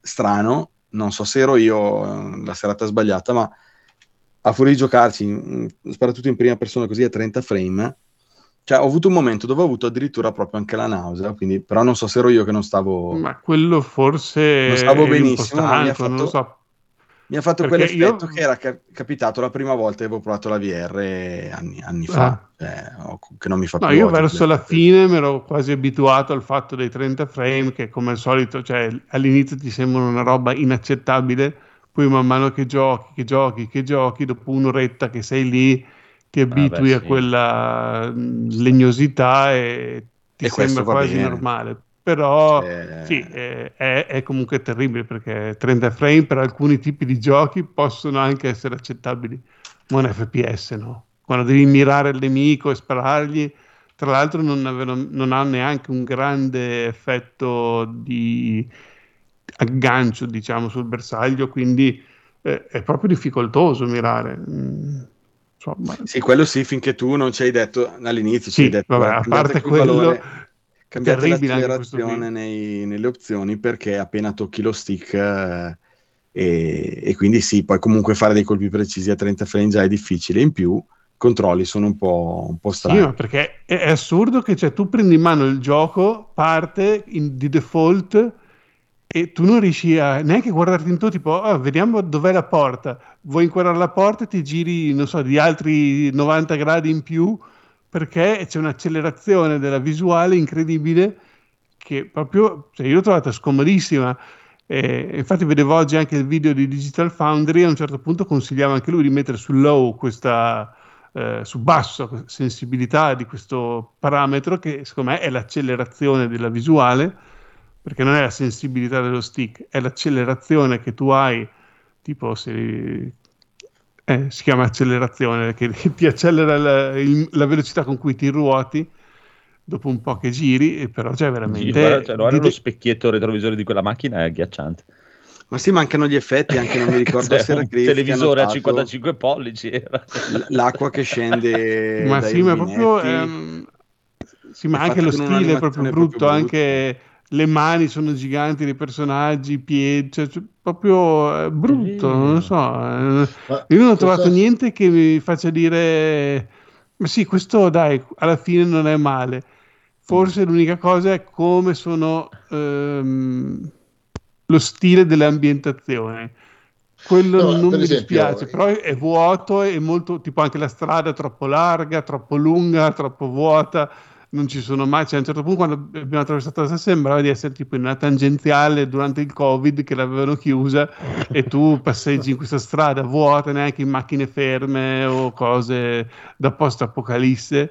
strano, non so se ero io eh, la serata sbagliata, ma a fuori di giocarci, soprattutto in prima persona così a 30 frame, cioè ho avuto un momento dove ho avuto addirittura proprio anche la nausea, quindi, però non so se ero io che non stavo... Ma quello forse Non stavo benissimo, ma mi ha fatto- so. Mi ha fatto Perché quell'effetto io- che era ca- capitato la prima volta che avevo provato la VR anni, anni fa, cioè, oh, che non mi fa No, più io verso la fine mi ero quasi abituato al fatto dei 30 frame che come al solito, cioè all'inizio ti sembrano una roba inaccettabile, poi man mano che giochi, che giochi, che giochi, dopo un'oretta che sei lì ti abitui beh, a sì. quella mh, legnosità e ti E sembra quasi bene. normale. Però Eh, sì, è, è- comunque terribile perché 30 frame per alcuni tipi di giochi possono anche essere accettabili, ma un FPS no. Quando devi mirare il nemico e sparargli, tra l'altro non, avevano- non ha neanche un grande effetto di aggancio, diciamo, sul bersaglio, quindi eh, è proprio difficoltoso mirare. Mm, insomma, Sì, quello sì, finché tu non ci hai detto all'inizio, Sì, hai detto, vabbè, guarda, a parte qui il valore, quello, cambiate l'accelerazione nei- nelle opzioni perché appena tocchi lo stick eh, e, e quindi sì, poi comunque fare dei colpi precisi a 30 frame già è difficile, in più i controlli sono un po', un po' Sì, strani. ma perché è, è assurdo che cioè, tu prendi in mano il gioco, parte in- di default e tu non riesci a neanche guardarti in tu, tipo, "Ah, vediamo dov'è la porta. Vuoi inquadrare la porta e ti giri, non so, di altri 90 gradi in più perché c'è un'accelerazione della visuale incredibile che proprio, cioè, io l'ho trovata scomodissima. E infatti vedevo oggi anche il video di Digital Foundry, a un certo punto consigliava anche lui di mettere su low questa, eh, su basso sensibilità di questo parametro che secondo me è l'accelerazione della visuale, perché non è la sensibilità dello stick, è l'accelerazione che tu hai, tipo se eh, si chiama accelerazione, che, che ti accelera la, il- la velocità con cui ti ruoti dopo un po' che giri, e però c'è veramente... Guarda, cioè, di- lo specchietto retrovisore di quella macchina è agghiacciante. Ma sì, mancano gli effetti, anche non mi ricordo Cioè, se era un ha televisore a notato 55 pollici era. l'acqua che scende ma dai sì, ma proprio ehm, sì, ma è anche lo stile è proprio brutto, proprio anche le mani sono giganti dei personaggi, i piedi, cioè, cioè, proprio eh, brutto, non lo so. eh. Ma Io non ho cosa- trovato niente che mi faccia dire, ma sì, questo dai, alla fine non è male. Forse l'unica cosa è come sono ehm, lo stile delle ambientazioni. Quello No, non mi esempio, dispiace, però è, è vuoto e molto, tipo anche la strada è troppo larga, troppo lunga, troppo vuota, non ci sono mai, cioè a un certo punto quando abbiamo attraversato la strada sembrava di essere tipo in una tangenziale durante il covid che l'avevano chiusa e tu passeggi in questa strada vuota, neanche in macchine ferme o cose da post apocalisse,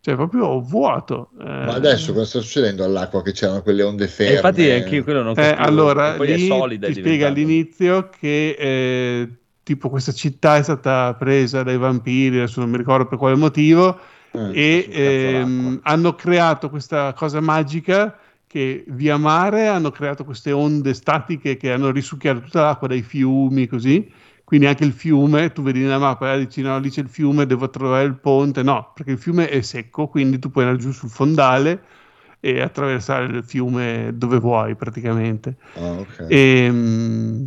cioè proprio vuoto. Eh, Ma adesso cosa sta succedendo all'acqua che c'erano quelle onde ferme? E infatti anche io quello non Eh, capivo. allora, poi è solida. ti spiega all'inizio che eh, tipo questa città è stata presa dai vampiri, adesso non mi ricordo per quale motivo, Eh, e ehm, hanno creato questa cosa magica che via mare hanno creato queste onde statiche che hanno risucchiato tutta l'acqua dai fiumi, così. Quindi anche il fiume, tu vedi nella mappa e dici no, lì c'è il fiume, devo trovare il ponte. No, perché il fiume è secco, quindi tu puoi andare giù sul fondale e attraversare il fiume dove vuoi praticamente. Ah, ok. E, mm,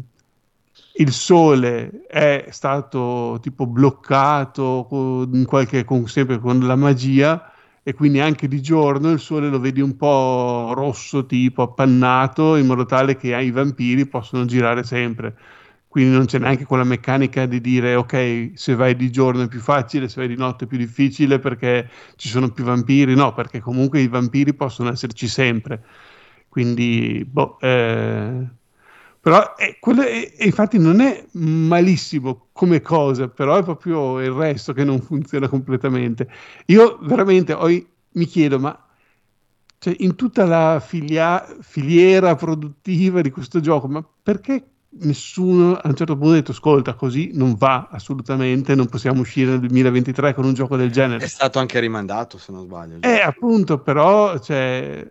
il sole è stato tipo bloccato con, qualche, con- sempre con la magia e quindi anche di giorno il sole lo vedi un po' rosso, tipo appannato, in modo tale che i vampiri possono girare sempre. Quindi non c'è neanche quella meccanica di dire ok, se vai di giorno è più facile, se vai di notte è più difficile perché ci sono più vampiri. No, perché comunque i vampiri possono esserci sempre. Quindi, boh, eh, però eh, quello è- e infatti non è malissimo come cosa, però è proprio il resto che non funziona completamente. Io veramente ho mi chiedo, ma cioè, in tutta la filia- filiera produttiva di questo gioco, ma perché nessuno a un certo punto ha detto, ascolta, così non va assolutamente, non possiamo uscire nel 2023 con un gioco del genere? È stato anche rimandato, se non sbaglio. il Eh, appunto, però, cioè,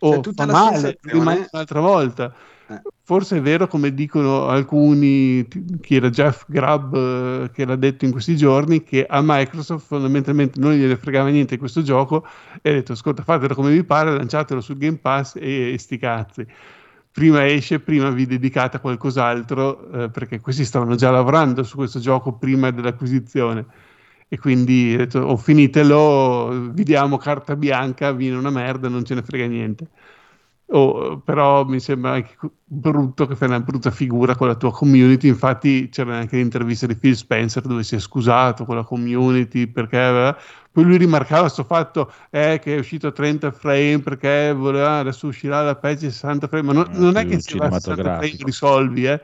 o Cioè, fa male, rimane un'altra volta. Eh. Forse è vero, come dicono alcuni, chi era Jeff Grubb eh, che l'ha detto in questi giorni, che a Microsoft fondamentalmente non gliene fregava niente questo gioco e ha detto, ascolta, fatelo come vi pare, lanciatelo sul Game Pass e, e sti cazzi. Prima esce, prima vi dedicate a qualcos'altro, eh, perché questi stavano già lavorando su questo gioco prima dell'acquisizione e quindi ho detto, oh, finitelo, vi diamo carta bianca, viene una merda, non ce ne frega niente. Oh, però mi sembra anche brutto che fai una brutta figura con la tua community. Infatti, c'era anche l'intervista di Phil Spencer dove si è scusato con la community perché eh, poi lui rimarcava questo fatto eh, che è uscito a 30 frame perché voleva adesso uscirà la patch 60 frame. Ma non, eh, non è che se va a 60 frame risolvi, eh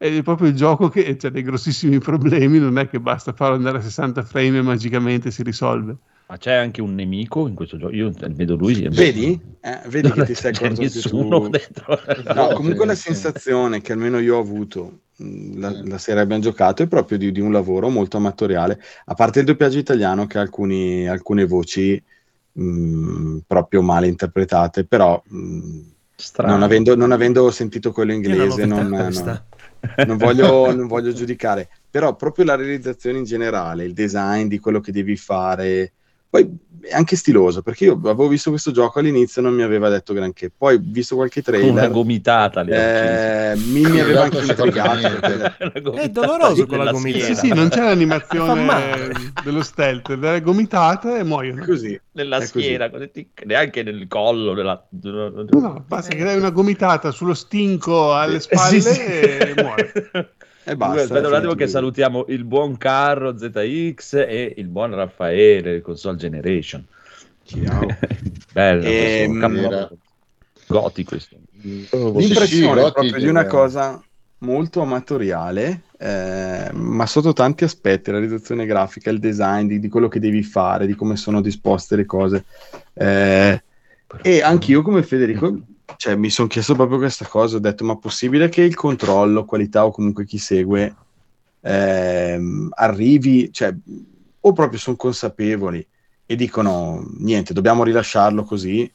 è proprio il gioco che ha dei grossissimi problemi, non è che basta farlo andare a 60 frame e magicamente si risolve. Ma c'è anche un nemico in questo gioco? Io vedo lui. Vedi? Eh, vedi che ti sei accorto nessuno su... dentro. No, comunque la sensazione che almeno io ho avuto la, la sera abbiamo giocato è proprio di, di, un lavoro molto amatoriale, a parte il doppiaggio italiano che ha alcuni, alcune voci mh, proprio male interpretate, però mh, non, avendo, non, avendo, sentito quello inglese non, non, non, voglio, non voglio giudicare, però proprio la realizzazione in generale, il design di quello che devi fare, poi è anche stiloso, perché io avevo visto questo gioco all'inizio e non mi aveva detto granché, poi visto qualche trailer... Una gomitata eh, mi, mi aveva anche intrigato. È doloroso con la gomitata. Sì, sì, non c'è l'animazione dello stealth, della gomitata e muoiono. Così. Nella schiena, così. neanche nel collo. Nella... No, no, basta che dai una gomitata sullo stinco alle spalle sì, sì. e muore. E basta. Aspetta un attimo che salutiamo il buon Carro ZX e il buon Raffaele, Console Generation. Ciao. Bello, e, ehm, Goti questo. L'impressione sì, proprio di una cosa molto amatoriale, eh, ma sotto tanti aspetti, la realizzazione grafica, il design di, di, quello che devi fare, di come sono disposte le cose. Eh, e anch'io come Federico cioè, mi sono chiesto proprio questa cosa, ho detto, ma possibile che il controllo, qualità o comunque chi segue ehm, arrivi, cioè, o proprio sono consapevoli e dicono, niente, dobbiamo rilasciarlo così,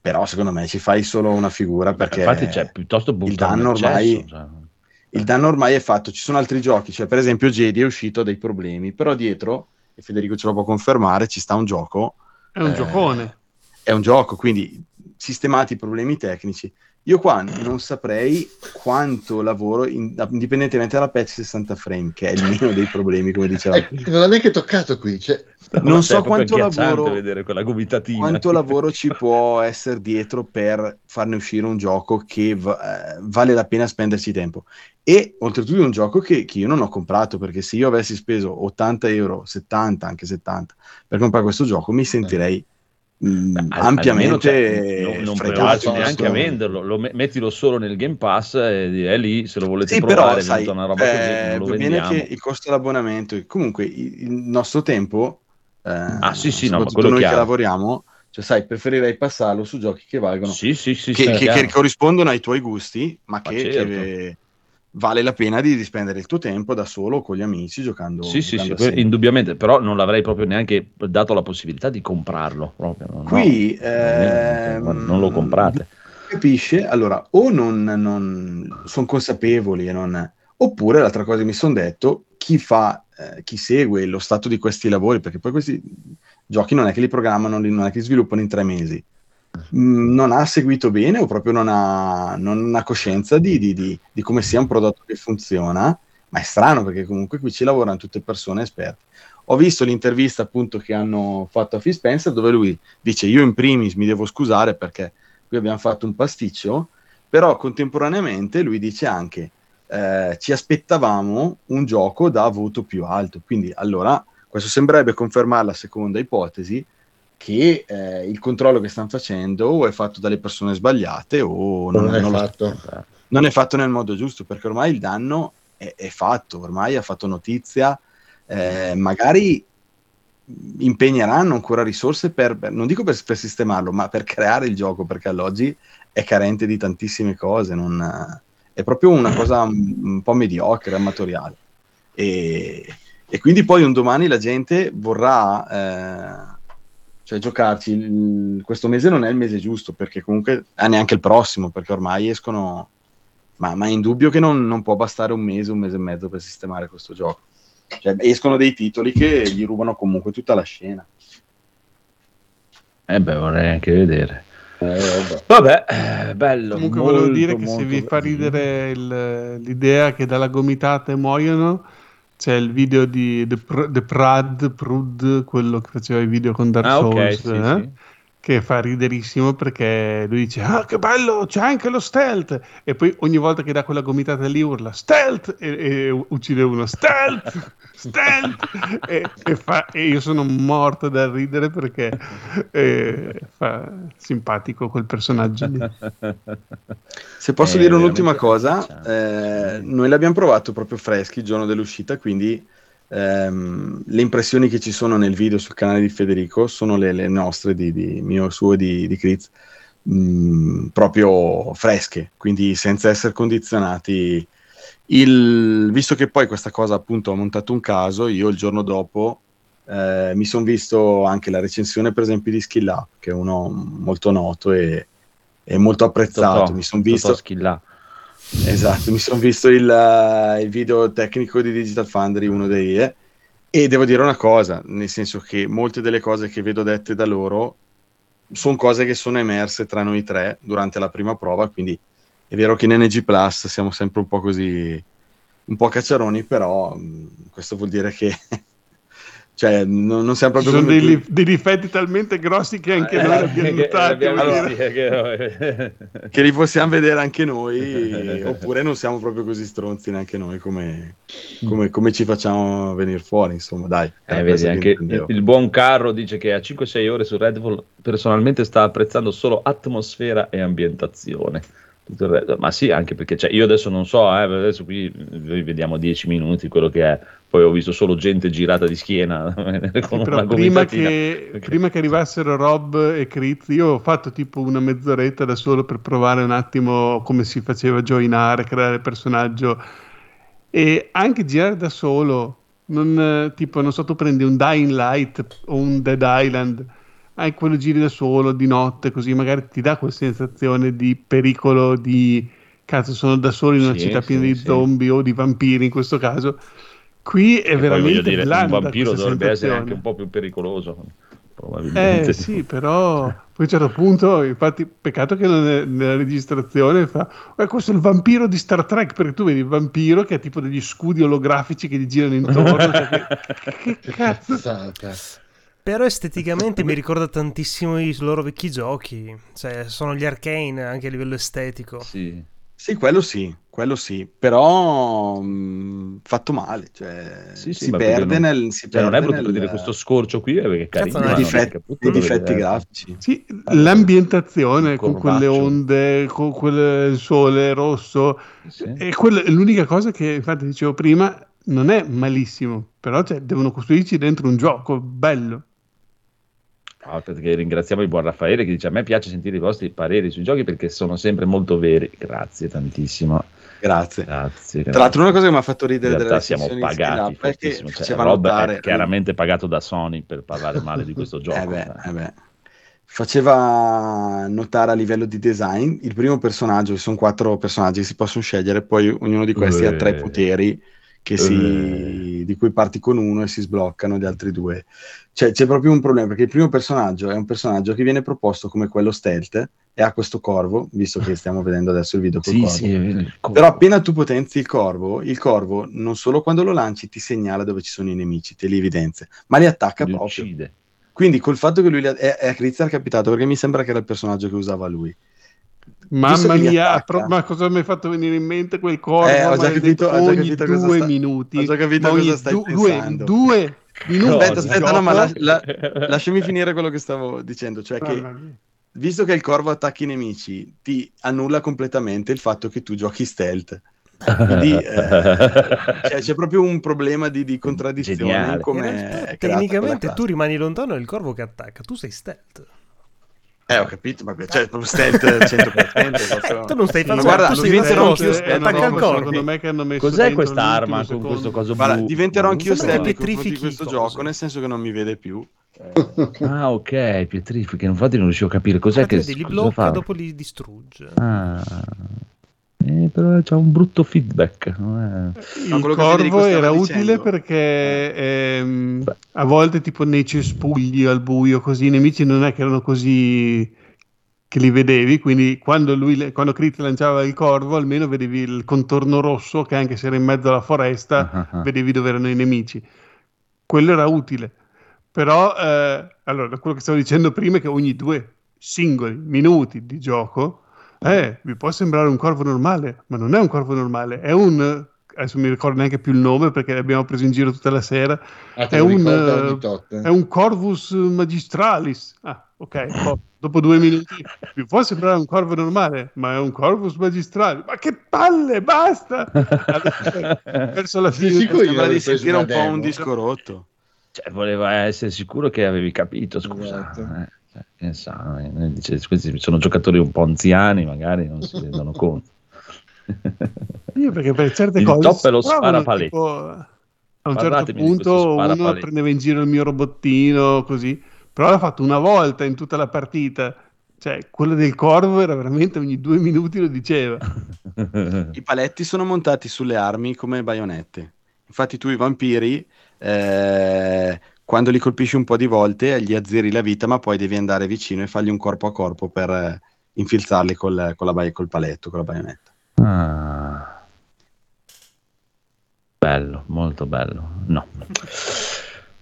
però secondo me ci fai solo una figura perché Infatti, cioè, piuttosto il danno ormai... Cioè... Il danno ormai è fatto, ci sono altri giochi, cioè per esempio Jedi è uscito dei problemi, però dietro, e Federico ce lo può confermare, ci sta un gioco. È un eh, giocone. È un gioco, quindi sistemati i problemi tecnici. Io qua non saprei quanto lavoro, in, indipendentemente dalla patch 60 frame, che è il meno dei problemi, come diceva. Eh, non l'ha neanche toccato qui. Cioè... Non so quanto lavoro, vedere quella gomitatina. quanto lavoro ci può essere dietro per farne uscire un gioco che va, eh, vale la pena spenderci tempo. E oltretutto è un gioco che, che, io non ho comprato, perché se io avessi speso 80 euro, 70, anche 70, per comprare questo gioco, mi sentirei... Eh mh, ampiamente cioè, non, non neanche a venderlo lo mettilo solo nel Game Pass e è lì se lo volete sì, provare però, sai, una roba eh, così non lo che il costo dell'abbonamento comunque il, nostro tempo eh, ah sì sì no, noi chiaro. che lavoriamo cioè sai preferirei passarlo su giochi che valgono sì, sì, sì, che, che, che, corrispondono ai tuoi gusti ma, ma che, certo. che vale la pena di, di, spendere il tuo tempo da solo con gli amici giocando. Sì, giocando sì, sì, indubbiamente, però non l'avrei proprio neanche dato la possibilità di comprarlo. Proprio, no, Qui no, ehm, non lo comprate. Capisce? Allora, o non, non sono consapevoli e non... Oppure l'altra cosa che mi sono detto, chi fa, eh, chi segue lo stato di questi lavori, perché poi questi giochi non è che li programmano, non è che li sviluppano in tre mesi Mm, non ha seguito bene o proprio non ha, non ha coscienza di, di, di, di, come sia un prodotto che funziona, ma è strano perché comunque qui ci lavorano tutte persone esperte. Ho visto l'intervista appunto che hanno fatto a Phil dove lui dice io in primis mi devo scusare perché qui abbiamo fatto un pasticcio, però contemporaneamente lui dice anche eh, ci aspettavamo un gioco da voto più alto, quindi allora questo sembrerebbe confermare la seconda ipotesi, che eh, il controllo che stanno facendo o è fatto dalle persone sbagliate o non, non, è, non, fatto. non è, fatto. nel modo giusto perché ormai il danno è, è fatto, ormai ha fatto notizia, eh, magari impegneranno ancora risorse per, per non dico per, per, sistemarlo, ma per creare il gioco perché all'oggi è carente di tantissime cose, non, è proprio una cosa un, un po' mediocre, amatoriale. E, e, quindi poi un domani la gente vorrà... Eh, cioè giocarci il, questo mese non è il mese giusto perché comunque ah, neanche il prossimo perché ormai escono ma, ma è indubbio che non, non, può bastare un mese un mese e mezzo per sistemare questo gioco. Cioè, escono dei titoli che gli rubano comunque tutta la scena. Eh beh vorrei anche vedere. Eh, vabbè. vabbè bello comunque molto, volevo dire che se vi fa ridere il, l'idea che dalla gomitata muoiono c'è il video di The, Pr- The Prad, Prud, quello che faceva i video con Dark ah, Souls, okay, sì, eh? sì. Che fa riderissimo perché lui dice ah che bello c'è anche lo stealth. E poi ogni volta che dà quella gomitata lì urla stealth! E, e uccide uno stealth! Stealth! E, e, fa, e, io sono morto da ridere perché eh, fa simpatico quel personaggio lì. se posso eh, dire un'ultima cosa eh, noi l'abbiamo provato proprio freschi il giorno dell'uscita quindi ehm, le impressioni che ci sono nel video sul canale di Federico sono le, le nostre, di, di, mio, suo e di, di Critz, mh, mm, proprio fresche, quindi senza essere condizionati. Il, visto che poi questa cosa appunto ha montato un caso, io il giorno dopo eh, mi sono visto anche la recensione per esempio di Skill Up, che è uno molto noto e, e molto apprezzato. Totò, mi sono visto... Skill Up Esatto, mi sono visto il, uh, il, video tecnico di Digital Foundry, uno dei eh, e devo dire una cosa, nel senso che molte delle cose che vedo dette da loro sono cose che sono emerse tra noi tre durante la prima prova, quindi è vero che in NG Plus siamo sempre un po' così, un po' cacciaroni, però mh, mm, questo vuol dire che cioè non, non siamo proprio Ci sono dei, dei, difetti talmente grossi che anche eh, noi abbiamo notati allora, che, che li possiamo vedere anche noi oppure non siamo proprio così stronzi neanche noi come, come, come ci facciamo venire fuori insomma dai. Eh, vedi, anche il buon Carro dice che a 5-6 ore su Red Bull personalmente sta apprezzando solo atmosfera e ambientazione. Ma sì, anche perché cioè, io adesso non so, eh, adesso qui vediamo 10 minuti quello che è, poi ho visto solo gente girata di schiena con sì, prima che, perché... prima che arrivassero Rob e Critz, io ho fatto tipo una mezz'oretta da solo per provare un attimo come si faceva joinare, creare il personaggio. E anche girare da solo, non, tipo non so, tu prendi un Dying Light o un Dead Island hai quello giri da solo di notte, così magari ti dà quella sensazione di pericolo, di cazzo sono da solo in una sì, città piena sì, di zombie o di vampiri in questo caso. Qui è e veramente dire, un vampiro dovrebbe essere anche un po' più pericoloso. Probabilmente. Eh sì, però poi a un certo punto, infatti, peccato che è, nella registrazione fa eh, questo è il vampiro di Star Trek, perché tu vedi il vampiro che ha tipo degli scudi olografici che gli girano intorno. cioè che, che cazzo? Però esteticamente mi ricorda tantissimo i loro vecchi giochi. Cioè, sono gli arcane anche a livello estetico. Sì. Sì, quello sì, quello sì, però mh, mm, fatto male, cioè, sì, sì, si, perde non, nel, si cioè, non è brutto nel... dire questo scorcio qui perché carino, i difetti, i difetti grafici. Sì, l'ambientazione con quelle onde, con quel sole rosso, sì. è quella, l'unica cosa che infatti dicevo prima non è malissimo, però cioè, devono costruirci dentro un gioco bello. Ah, perché ringraziamo il buon Raffaele che dice a me piace sentire i vostri pareri sui giochi perché sono sempre molto veri. Grazie tantissimo. Grazie. grazie, Tra l'altro una cosa che mi ha fatto ridere in realtà siamo pagati perché cioè, Rob notare... è chiaramente pagato da Sony per parlare male di questo gioco. eh beh, eh beh. Faceva notare a livello di design il primo personaggio, ci sono quattro personaggi che si possono scegliere, poi ognuno di questi uh, ha tre poteri si, uh. di cui parti con uno e si sbloccano gli altri due. Cioè, c'è proprio un problema perché il primo personaggio è un personaggio che viene proposto come quello stealth e ha questo corvo, visto che stiamo vedendo adesso il video col sì, corvo. Sì, il corvo. Però appena tu potenzi il corvo, il corvo non solo quando lo lanci ti segnala dove ci sono i nemici, te li evidenzia, ma li attacca li proprio. Uccide. Quindi col fatto che lui li ha, è, è a Cristian capitato perché mi sembra che era il personaggio che usava lui Mamma mia, pro- ma cosa mi hai fatto venire in mente quel corvo? Eh, ho già capito, ho già capito due sta... minuti. Ho già capito cosa stai du- pensando. Due, minuti. Aspetta, aspetta, no, ma la, la, lasciami finire quello che stavo dicendo, cioè che visto che il corvo attacca i nemici, ti annulla completamente il fatto che tu giochi stealth. Quindi eh, cioè, c'è proprio un problema di, di contraddizione. Come tecnicamente tu rimani lontano e il corvo che attacca, tu sei stealth. Eh, ho capito, ma cioè, proprio stealth 100%. tu non stai facendo guarda, tu diventerò anch'io stealth. Attacca il corpo. Cos'è questa arma con questo coso blu? Guarda, diventerò anch'io stealth di questo gioco, nel senso che non mi vede più. ah, ok, pietrifica. Infatti non riuscivo a capire cos'è che li blocca e dopo li distrugge. Ah. Eh, però c'ha un brutto feedback. Il no, corvo era utile perché ehm, a volte tipo nei cespugli al buio così i nemici non è che erano così che li vedevi, quindi quando, lui, quando Crit lanciava il corvo almeno vedevi il contorno rosso che anche se era in mezzo alla foresta uh-huh. vedevi dove erano i nemici. Quello era utile. Però, eh, allora, quello che stavo dicendo prima è che ogni due singoli minuti di gioco, eh, vi può sembrare un corvo normale, ma non è un corvo normale, è un adesso mi ricordo neanche più il nome perché l'abbiamo preso in giro tutta la sera. Ah, è, un, uh, è un Corvus Magistralis. Ah, ok. dopo due minuti mi può sembrare un corvo normale, ma è un Corvus Magistralis. Ma che palle, basta! Allora, verso la fine sembra di sentire un po' un disco rotto. Cioè, voleva essere sicuro che avevi capito, scusa. Esatto. Eh, che sa, eh, dice, questi sono giocatori un po' anziani, magari non si rendono conto. Io perché per certe il cose... top è lo sparapaletto. Tipo, a un certo punto uno prendeva in giro il mio robottino, così. Però l'ha fatto una volta in tutta la partita. Cioè, quello del corvo era veramente ogni due minuti lo diceva. I paletti sono montati sulle armi come baionette. Infatti tu i vampiri, eh, quando li colpisci un po' di volte, gli azzeri la vita, ma poi devi andare vicino e fargli un corpo a corpo per eh, infilzarli col, con la, col paletto, con la baionetta. Ah. Bello, molto bello. No.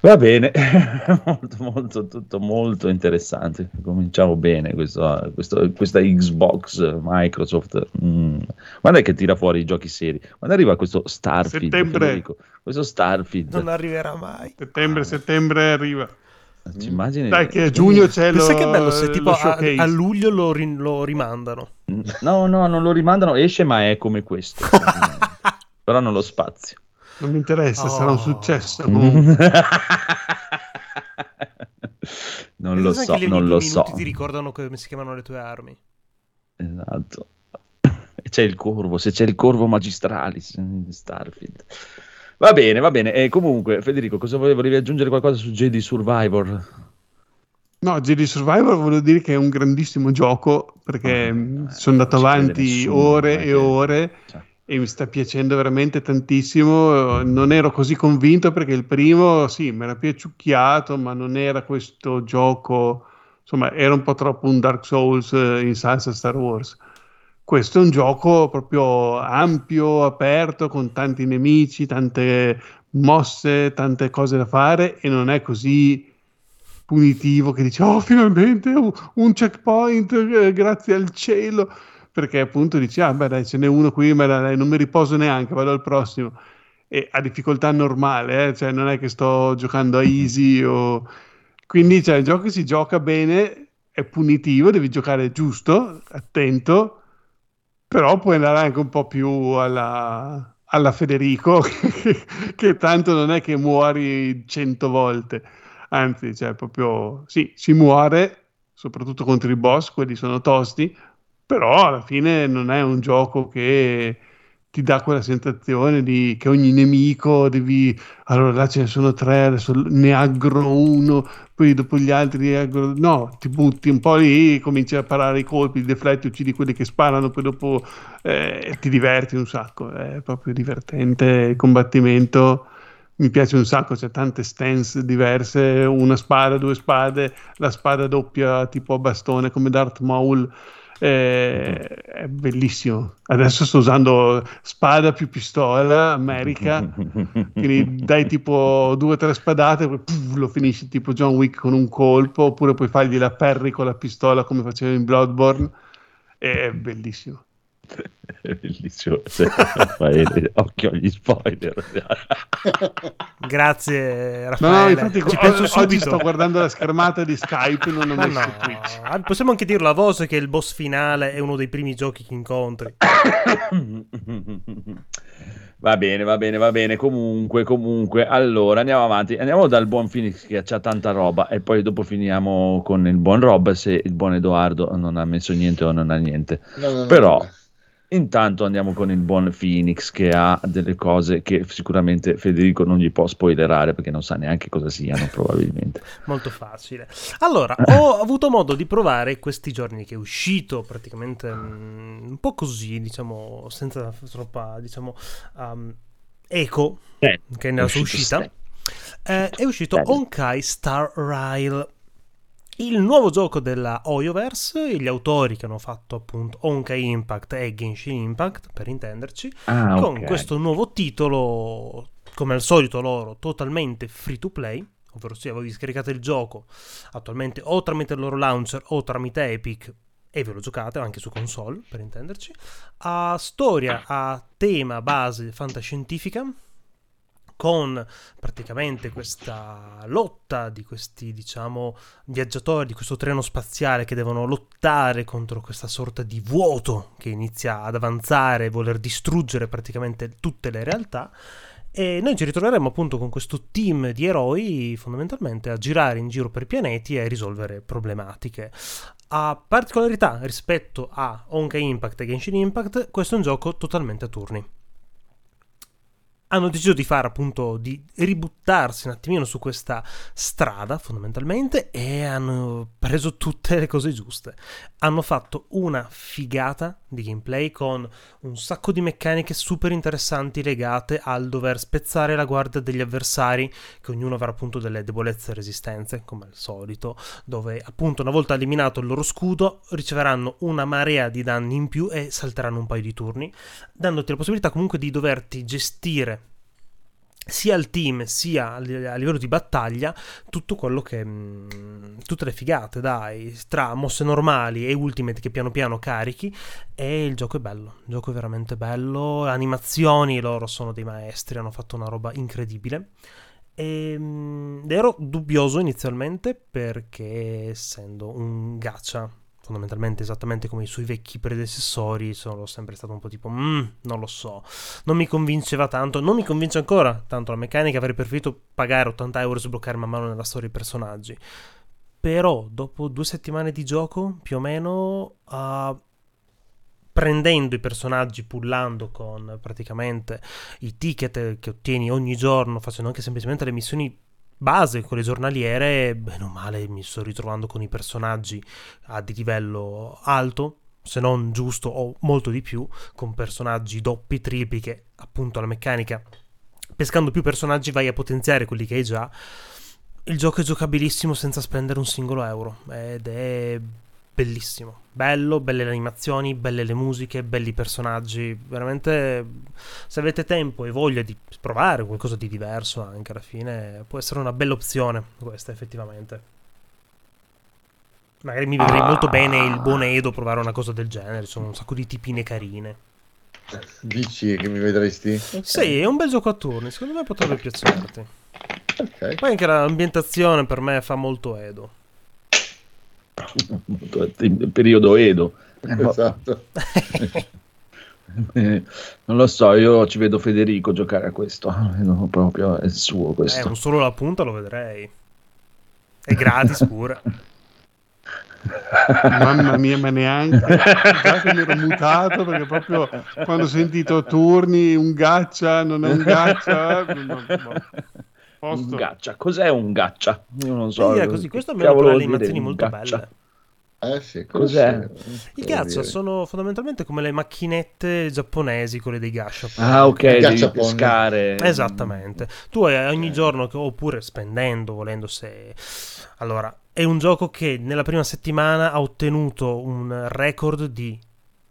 Va bene, molto, molto, tutto molto interessante. Cominciamo bene questo, questo, questa Xbox Microsoft. Mm. Guarda che tira fuori i giochi seri. Quando arriva questo Starfield, settembre. Questo Starfield. Non arriverà mai. Settembre, ah. settembre arriva. Ci immagini? Dai, che a giugno c'è Pensa lo, che bello se tipo a, a, luglio lo, ri, lo, rimandano. No, no, non lo rimandano, esce ma è come questo. Però non lo spazio. Non mi interessa, oh. sarà un successo. non lo so, non lo so. ti ricordano come si chiamano le tue armi. Esatto. C'è il corvo, se c'è il corvo magistralis Starfield. Va bene, va bene. E comunque, Federico, cosa volevi, volevi aggiungere qualcosa su JD Survivor? No, JD Survivor volevo dire che è un grandissimo gioco perché oh, sono andato avanti nessuno, ore e ore cioè. E mi sta piacendo veramente tantissimo. Non ero così convinto perché il primo, sì, mi era piaciucchiato, ma non era questo gioco, insomma, era un po' troppo un Dark Souls eh, in salsa Star Wars questo è un gioco proprio ampio, aperto, con tanti nemici, tante mosse, tante cose da fare e non è così punitivo che dici oh finalmente un, un checkpoint eh, grazie al cielo perché appunto dici ah beh dai ce n'è uno qui ma dai, non mi riposo neanche vado al prossimo e a difficoltà normale eh? cioè non è che sto giocando a easy o quindi cioè, il gioco si gioca bene è punitivo devi giocare giusto attento però puoi andare anche un po' più alla, alla Federico, che, tanto non è che muori cento volte, anzi, cioè proprio sì, si muore, soprattutto contro i boss, quelli sono tosti, però alla fine non è un gioco che ti dà quella sensazione di che ogni nemico devi allora là ce ne sono tre adesso ne aggro uno poi dopo gli altri ne aggro no ti butti un po' lì cominci a parare i colpi defletti uccidi quelli che sparano poi dopo eh, ti diverti un sacco è proprio divertente il combattimento. Mi piace un sacco, c'è tante stance diverse, una spada, due spade, la spada doppia tipo a bastone come Darth Maul, eh, è bellissimo. Adesso sto usando spada più pistola, America, quindi dai tipo due o tre spadate, poi puff, lo finisci tipo John Wick con un colpo, oppure puoi fargli la perri con la pistola come faceva in Bloodborne. È bellissimo. È bellissimo. Raffaele, occhio agli spoiler. Grazie, Raffaele. No, infatti, Ci penso subito. oggi sto guardando la schermata di Skype. Non ho messo no. Twitch. Ah, possiamo anche dirlo a voce che il boss finale è uno dei primi giochi che incontri. Va bene, va bene, va bene. Comunque, comunque, allora andiamo avanti. Andiamo dal buon Phoenix che ha tanta roba e poi dopo finiamo con il buon Rob se il buon Edoardo non ha messo niente o non ha niente. No, no, Però. No, Intanto andiamo con il buon Phoenix che ha delle cose che sicuramente Federico non gli può spoilerare perché non sa neanche cosa siano probabilmente. Molto facile. Allora, ho avuto modo di provare questi giorni che è uscito praticamente um, un po' così, diciamo, senza troppa, diciamo, um, eco, eh, che è nella sua uscita. Eh, è uscito Onkai Star Rail il nuovo gioco della Oyoverse, gli autori che hanno fatto appunto Honkai Impact e Genshin Impact, per intenderci, ah, con questo nuovo titolo, come al solito loro, totalmente free to play, ovvero sia voi vi scaricate il gioco attualmente o tramite il loro launcher o tramite Epic e ve lo giocate anche su console per intenderci, ha storia, ha tema base fantascientifica con praticamente questa lotta di questi, diciamo, viaggiatori di questo treno spaziale che devono lottare contro questa sorta di vuoto che inizia ad avanzare e voler distruggere praticamente tutte le realtà. E noi ci ritroveremo appunto con questo team di eroi fondamentalmente a girare in giro per pianeti e risolvere problematiche. Ha particolarità rispetto a Honkai Impact e Genshin Impact, questo è un gioco totalmente a turni hanno deciso di fare appunto di ributtarsi un attimino su questa strada fondamentalmente e hanno preso tutte le cose giuste. Hanno fatto una figata di gameplay con un sacco di meccaniche super interessanti legate al dover spezzare la guardia degli avversari, che ognuno avrà appunto delle debolezze e resistenze, come al solito, dove appunto una volta eliminato il loro scudo riceveranno una marea di danni in più e salteranno un paio di turni, dandoti la possibilità comunque di doverti gestire sia al team sia a livello di battaglia tutto quello che mh, mm, tutte le figate dai tra mosse normali e ultimate che piano piano carichi e il gioco è bello il gioco è veramente bello le animazioni loro sono dei maestri hanno fatto una roba incredibile. E, mh, mm, ero dubbioso inizialmente perché essendo un gacha fondamentalmente esattamente come i suoi vecchi predecessori, sono sempre stato un po' tipo, mm, non lo so, non mi convinceva tanto, non mi convince ancora tanto la meccanica, avrei preferito pagare 80 euro e sbloccare man mano nella storia i personaggi. Però dopo due settimane di gioco, più o meno, uh, prendendo i personaggi, pullando con praticamente i ticket che ottieni ogni giorno, facendo anche semplicemente le missioni base, quelle giornaliere, bene o male mi sto ritrovando con i personaggi a di livello alto, se non giusto o molto di più, con personaggi doppi, tripli che appunto la meccanica, pescando più personaggi vai a potenziare quelli che hai già. Il gioco è giocabilissimo senza spendere un singolo euro ed è bellissimo. Bello, belle le animazioni, belle le musiche, belli i personaggi. Veramente, se avete tempo e voglia di provare qualcosa di diverso, anche alla fine, può essere una bella opzione questa, effettivamente. Magari mi vedrei ah. molto bene il buon Edo provare una cosa del genere. Sono un sacco di tipine carine. Dici che mi vedresti? Okay. Sì, è un bel gioco a turni. Secondo me potrebbe piacerti. Okay. Poi anche l'ambientazione per me fa molto Edo il periodo Edo. Esatto. non lo so, io ci vedo Federico giocare a questo, no, proprio è il suo questo. Eh, non solo la punta lo vedrei. È gratis pure. Mamma mia, ma neanche. Che mi ero mutato perché proprio quando ho sentito turni, un gaccia, non è un gaccia. No, no. Posto. Un gaccia, cos'è un gaccia? Io non so. Sì, così, questo almeno per le animazioni molto belle. Eh sì, cos'è? I gaccia sono fondamentalmente come le macchinette giapponesi, quelle dei gasha. Ah, ok, devi pescare. Esattamente. Tu hai ogni giorno, oppure spendendo, volendo se... Allora, è un gioco che nella prima settimana ha ottenuto un record di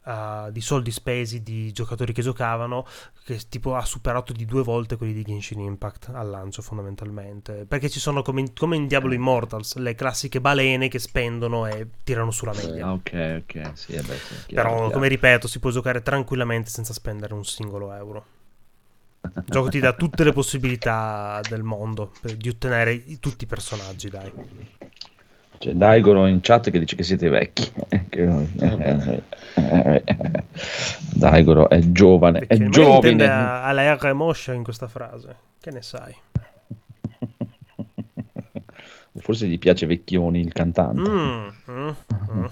uh, di soldi spesi di giocatori che giocavano, che tipo ha superato di due volte quelli di Genshin Impact al lancio fondamentalmente. Perché ci sono come in, come in Diablo Immortals le classiche balene che spendono e tirano sulla meglio. Ah, ok, ok, sì, beh, sì, chiaro, Però, come ripeto, si può giocare tranquillamente senza spendere un singolo euro. Il gioco ti dà tutte le possibilità del mondo di ottenere tutti i personaggi, dai. C'è Daigoro in chat che dice che siete vecchi. Daigoro è giovane. Perché è giovane. alla R Moscia in questa frase. Che ne sai? Forse gli piace Vecchioni il cantante. Mm, mm, mm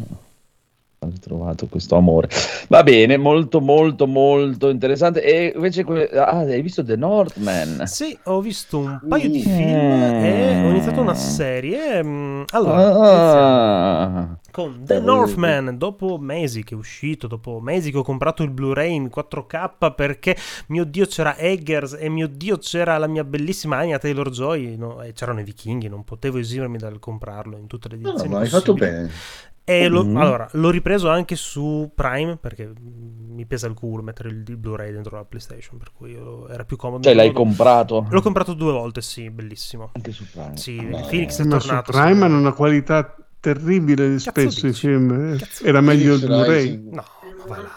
trovato questo amore. Va bene, molto molto molto interessante. E invece ah, hai visto The Northman? Sì, ho visto un paio di film mm. e ho iniziato una serie. Mm, allora, ah. Con The Northman dopo mesi che è uscito, dopo mesi che ho comprato il Blu-ray in 4K perché mio dio c'era Eggers e mio dio c'era la mia bellissima Anya Taylor-Joy no? e c'erano i vichinghi, non potevo esimermi dal comprarlo in tutte le edizioni No, no, ma hai fatto bene. E lo- Mm. allora, l'ho ripreso anche su Prime perché mi pesa il culo mettere il, il Blu-ray dentro la PlayStation, per cui io- era più comodo. Cioè, l'hai L'ho- comprato L'ho comprato due volte, sì, bellissimo. anche su Prime. Sì, Ma- il Phoenix è Ma su tornato. Prime hanno una qualità terribile spesso i film. eh. Cazzo Era meglio il Blu-ray. No, va là.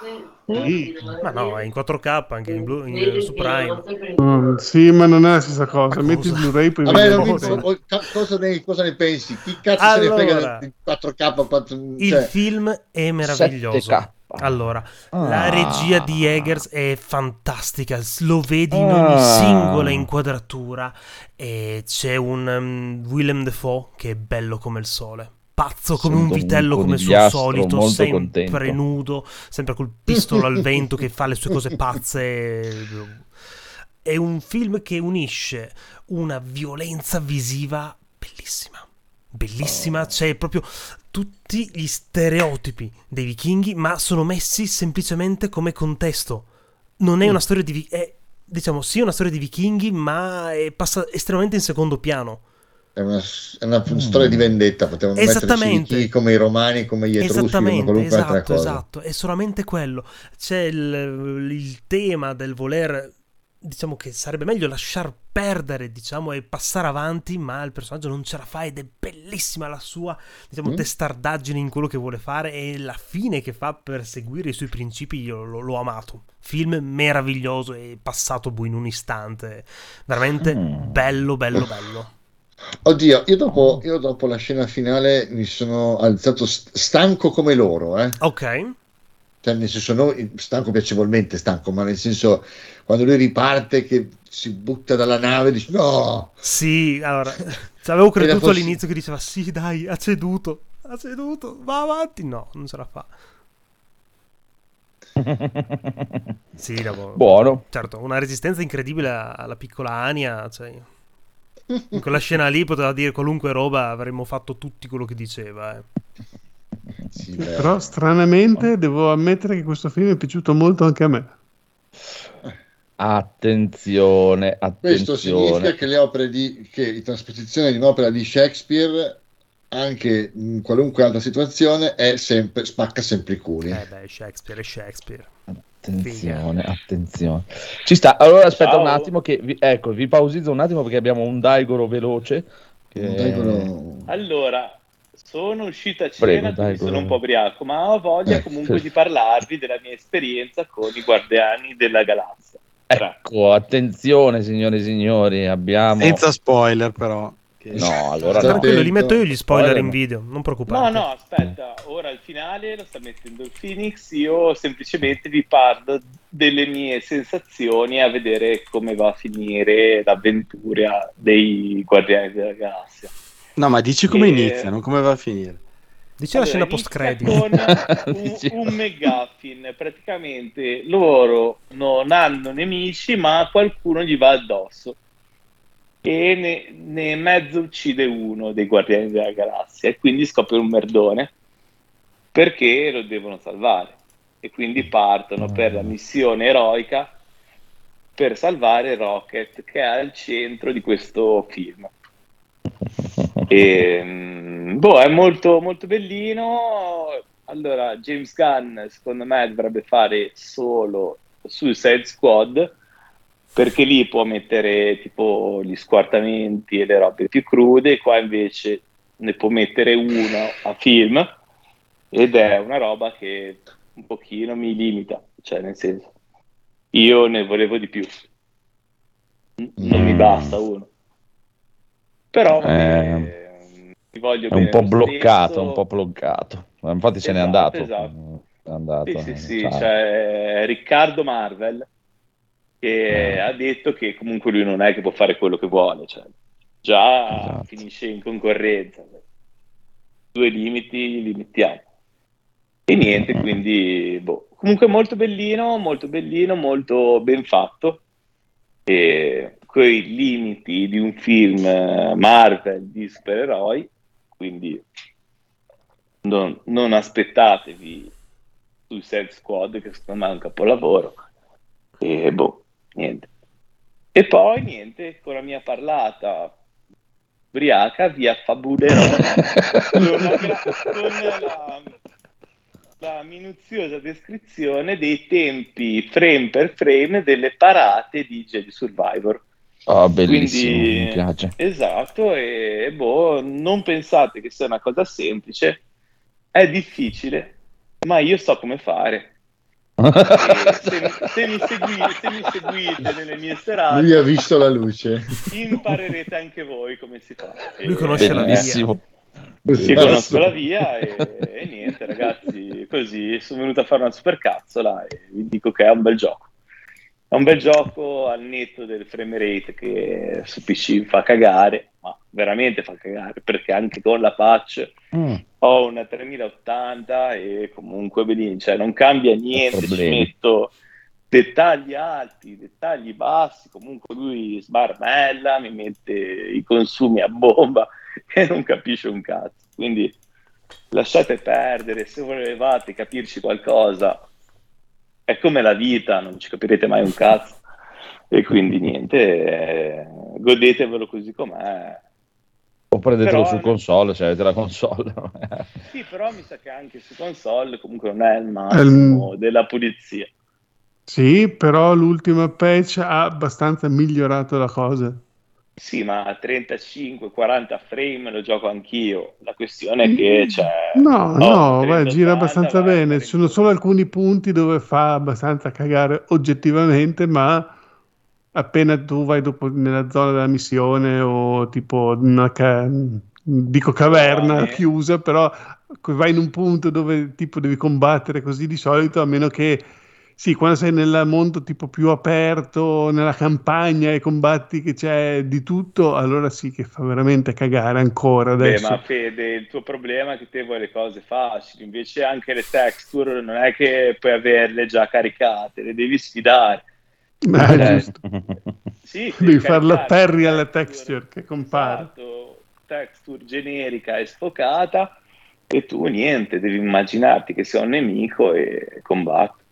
Sì. Ma no, è in 4K anche in Blu- in- su Prime. Mm, sì, ma non è la stessa cosa. Ma Metti il? Blu-ray poi Vabbè, non mi- cosa. ne, cosa ne pensi? Chi cazzo se ne Allora, frega di 4K? 4, Il cioè, film è meraviglioso. 7K. Allora, Ah. la regia di Eggers è fantastica, lo vedi in ogni Ah. singola inquadratura e c'è un um, Willem Dafoe che è bello come il sole. Pazzo come un vitello come suo solito, sempre contento. nudo, sempre col pistolo al vento che fa le sue cose pazze. È un film che unisce una violenza visiva bellissima. Bellissima, c'è proprio tutti gli stereotipi dei vichinghi, ma sono messi semplicemente come contesto. Non è una storia di è, diciamo, sì, una storia di vichinghi, ma è- passa estremamente in secondo piano. È una, è una storia di vendetta. Potevamo metterci chi come i romani, come gli etruschi, come qualunque altra esatto, cosa. esatto, è solamente quello. C'è il, il tema del voler, diciamo che sarebbe meglio lasciar perdere, diciamo, e passare avanti, ma il personaggio non ce la fa ed è bellissima la sua, diciamo, Mm. testardaggine in quello che vuole fare e la fine che fa per seguire i suoi principi io lo- l'ho amato. Film meraviglioso e passato boh, in un istante, veramente Mm. bello, bello, bello. Oddio, io dopo, io dopo la scena finale mi sono alzato st- stanco come loro, eh? Ok, Cioè, nel senso, non stanco piacevolmente stanco, ma nel senso, quando lui riparte che si butta dalla nave, dici no! Sì, allora, ci avevo creduto fosse- all'inizio che diceva sì, dai, ha ceduto, ha ceduto, va avanti. No, non ce la fa. Sì, dopo- Buono. certo, una resistenza incredibile alla piccola Ania, cioè, in quella scena lì poteva dire qualunque roba, avremmo fatto tutti quello che diceva. eh. Sì. Però stranamente devo ammettere che questo film è piaciuto molto anche a me. Attenzione, Questo significa attenzione. che le opere di che la trasposizione di un'opera di Shakespeare, anche in qualunque altra situazione, è sempre, spacca sempre i culi. Eh beh, Shakespeare è Shakespeare. Attenzione, attenzione. Ci sta. Allora aspetta Ciao. un attimo che vi, ecco, vi pausizzo un attimo perché abbiamo un Daigoro veloce. che- Dai, quello- Allora, sono uscito a Prego, cena, quindi sono un po' ubriaco, ma ho voglia Eh, comunque di parlarvi della mia esperienza con i Guardiani della Galassia. Ecco, attenzione signore e signori, abbiamo... Senza spoiler, però. No, allora no. Tranquillo, li metto io gli spoiler Spoiler in no. video, non No, preoccupate. no, aspetta, ora al finale lo sta mettendo il Phoenix, io semplicemente vi parlo delle mie sensazioni a vedere come va a finire l'avventura dei Guardiani della Galassia. No, ma dici come Eh, inizia, non come va a finire. Dice la scena Allora, post credit. con un, un McGuffin, praticamente loro non hanno nemici, ma qualcuno gli va addosso e ne, ne mezzo uccide uno dei Guardiani della Galassia e quindi scopre un merdone perché lo devono salvare e quindi partono per la missione eroica per salvare Rocket che è al centro di questo film. E, mm, boh, è molto, molto bellino. Allora, James Gunn, secondo me, dovrebbe fare solo Suicide Squad perché lì può mettere tipo gli squartamenti e le robe più crude. Qua invece ne può mettere uno a film ed è una roba che un pochino mi limita, cioè nel senso, io ne volevo di più. N- Non mi Mm. basta uno. Però Eh, vabbè, ti voglio È un po' lo bloccato, stesso. un po' bloccato. Infatti se n'è Esatto, andato. esatto. È andato. Sì, sì, sì, ciao. cioè Riccardo Marvel che Eh. ha detto che comunque lui non è che può fare quello che vuole, cioè, già Esatto. finisce in concorrenza. Due limiti li mettiamo. E niente, Mm. quindi boh. comunque molto bellino, molto bellino, molto ben fatto. E quei limiti di un film Marvel di supereroi, quindi non, non aspettatevi Suicide Squad, che secondo me è un capolavoro. E boh, niente. E poi niente, con la mia parlata ubriaca vi affabulerò con, la, con la, la, minuziosa descrizione dei tempi frame per frame delle parate di Jedi Survivor. Oh, bellissimo, Quindi, mi piace. Esatto, e boh, non pensate che sia una cosa semplice, è difficile, ma io so come fare. Se, se, mi seguite, se mi seguite nelle mie serate, lui ha visto la luce. Imparerete anche voi come si fa. Lui conosce Bellissimo. la via. Io conosco la via e, e, niente, ragazzi. Così sono venuto a fare una super cazzola e vi dico che è un bel gioco. È un bel gioco al netto del frame rate che su PC fa cagare, ma veramente fa cagare perché anche con la patch mm. Ho una 3080 e comunque vedi, cioè, non cambia niente, ci metto dettagli alti, dettagli bassi, comunque lui sbarmella, mi mette i consumi a bomba e non capisce un cazzo. Quindi lasciate perdere, se volevate capirci qualcosa è come la vita, non ci capirete mai un cazzo. E quindi niente, eh, godetevelo così com'è. O prendetelo però, su console, se avete la console. sì, però mi sa che anche su console comunque non è il massimo um, della pulizia. Sì, però l'ultima patch ha abbastanza migliorato la cosa. Sì, ma a 35-40 frame lo gioco anch'io. La questione è che c'è. No, oh, no, beh, gira abbastanza bene. Ci sono solo alcuni punti dove fa abbastanza cagare oggettivamente, ma appena tu vai dopo nella zona della missione o tipo una ca- dico caverna no, chiusa, però vai in un punto dove tipo devi combattere così di solito, a meno che sì, quando sei nel mondo tipo più aperto, nella campagna e combatti che c'è di tutto, allora sì che fa veramente cagare ancora adesso. Beh, ma Fede, il tuo problema è che te vuoi le cose facili, invece anche le texture non è che puoi averle già caricate, le devi sfidare. Ah, eh, giusto. sì, devi fare la parry alle texture che compare. Esatto, texture generica e sfocata e tu niente, devi immaginarti che sei un nemico e combatti.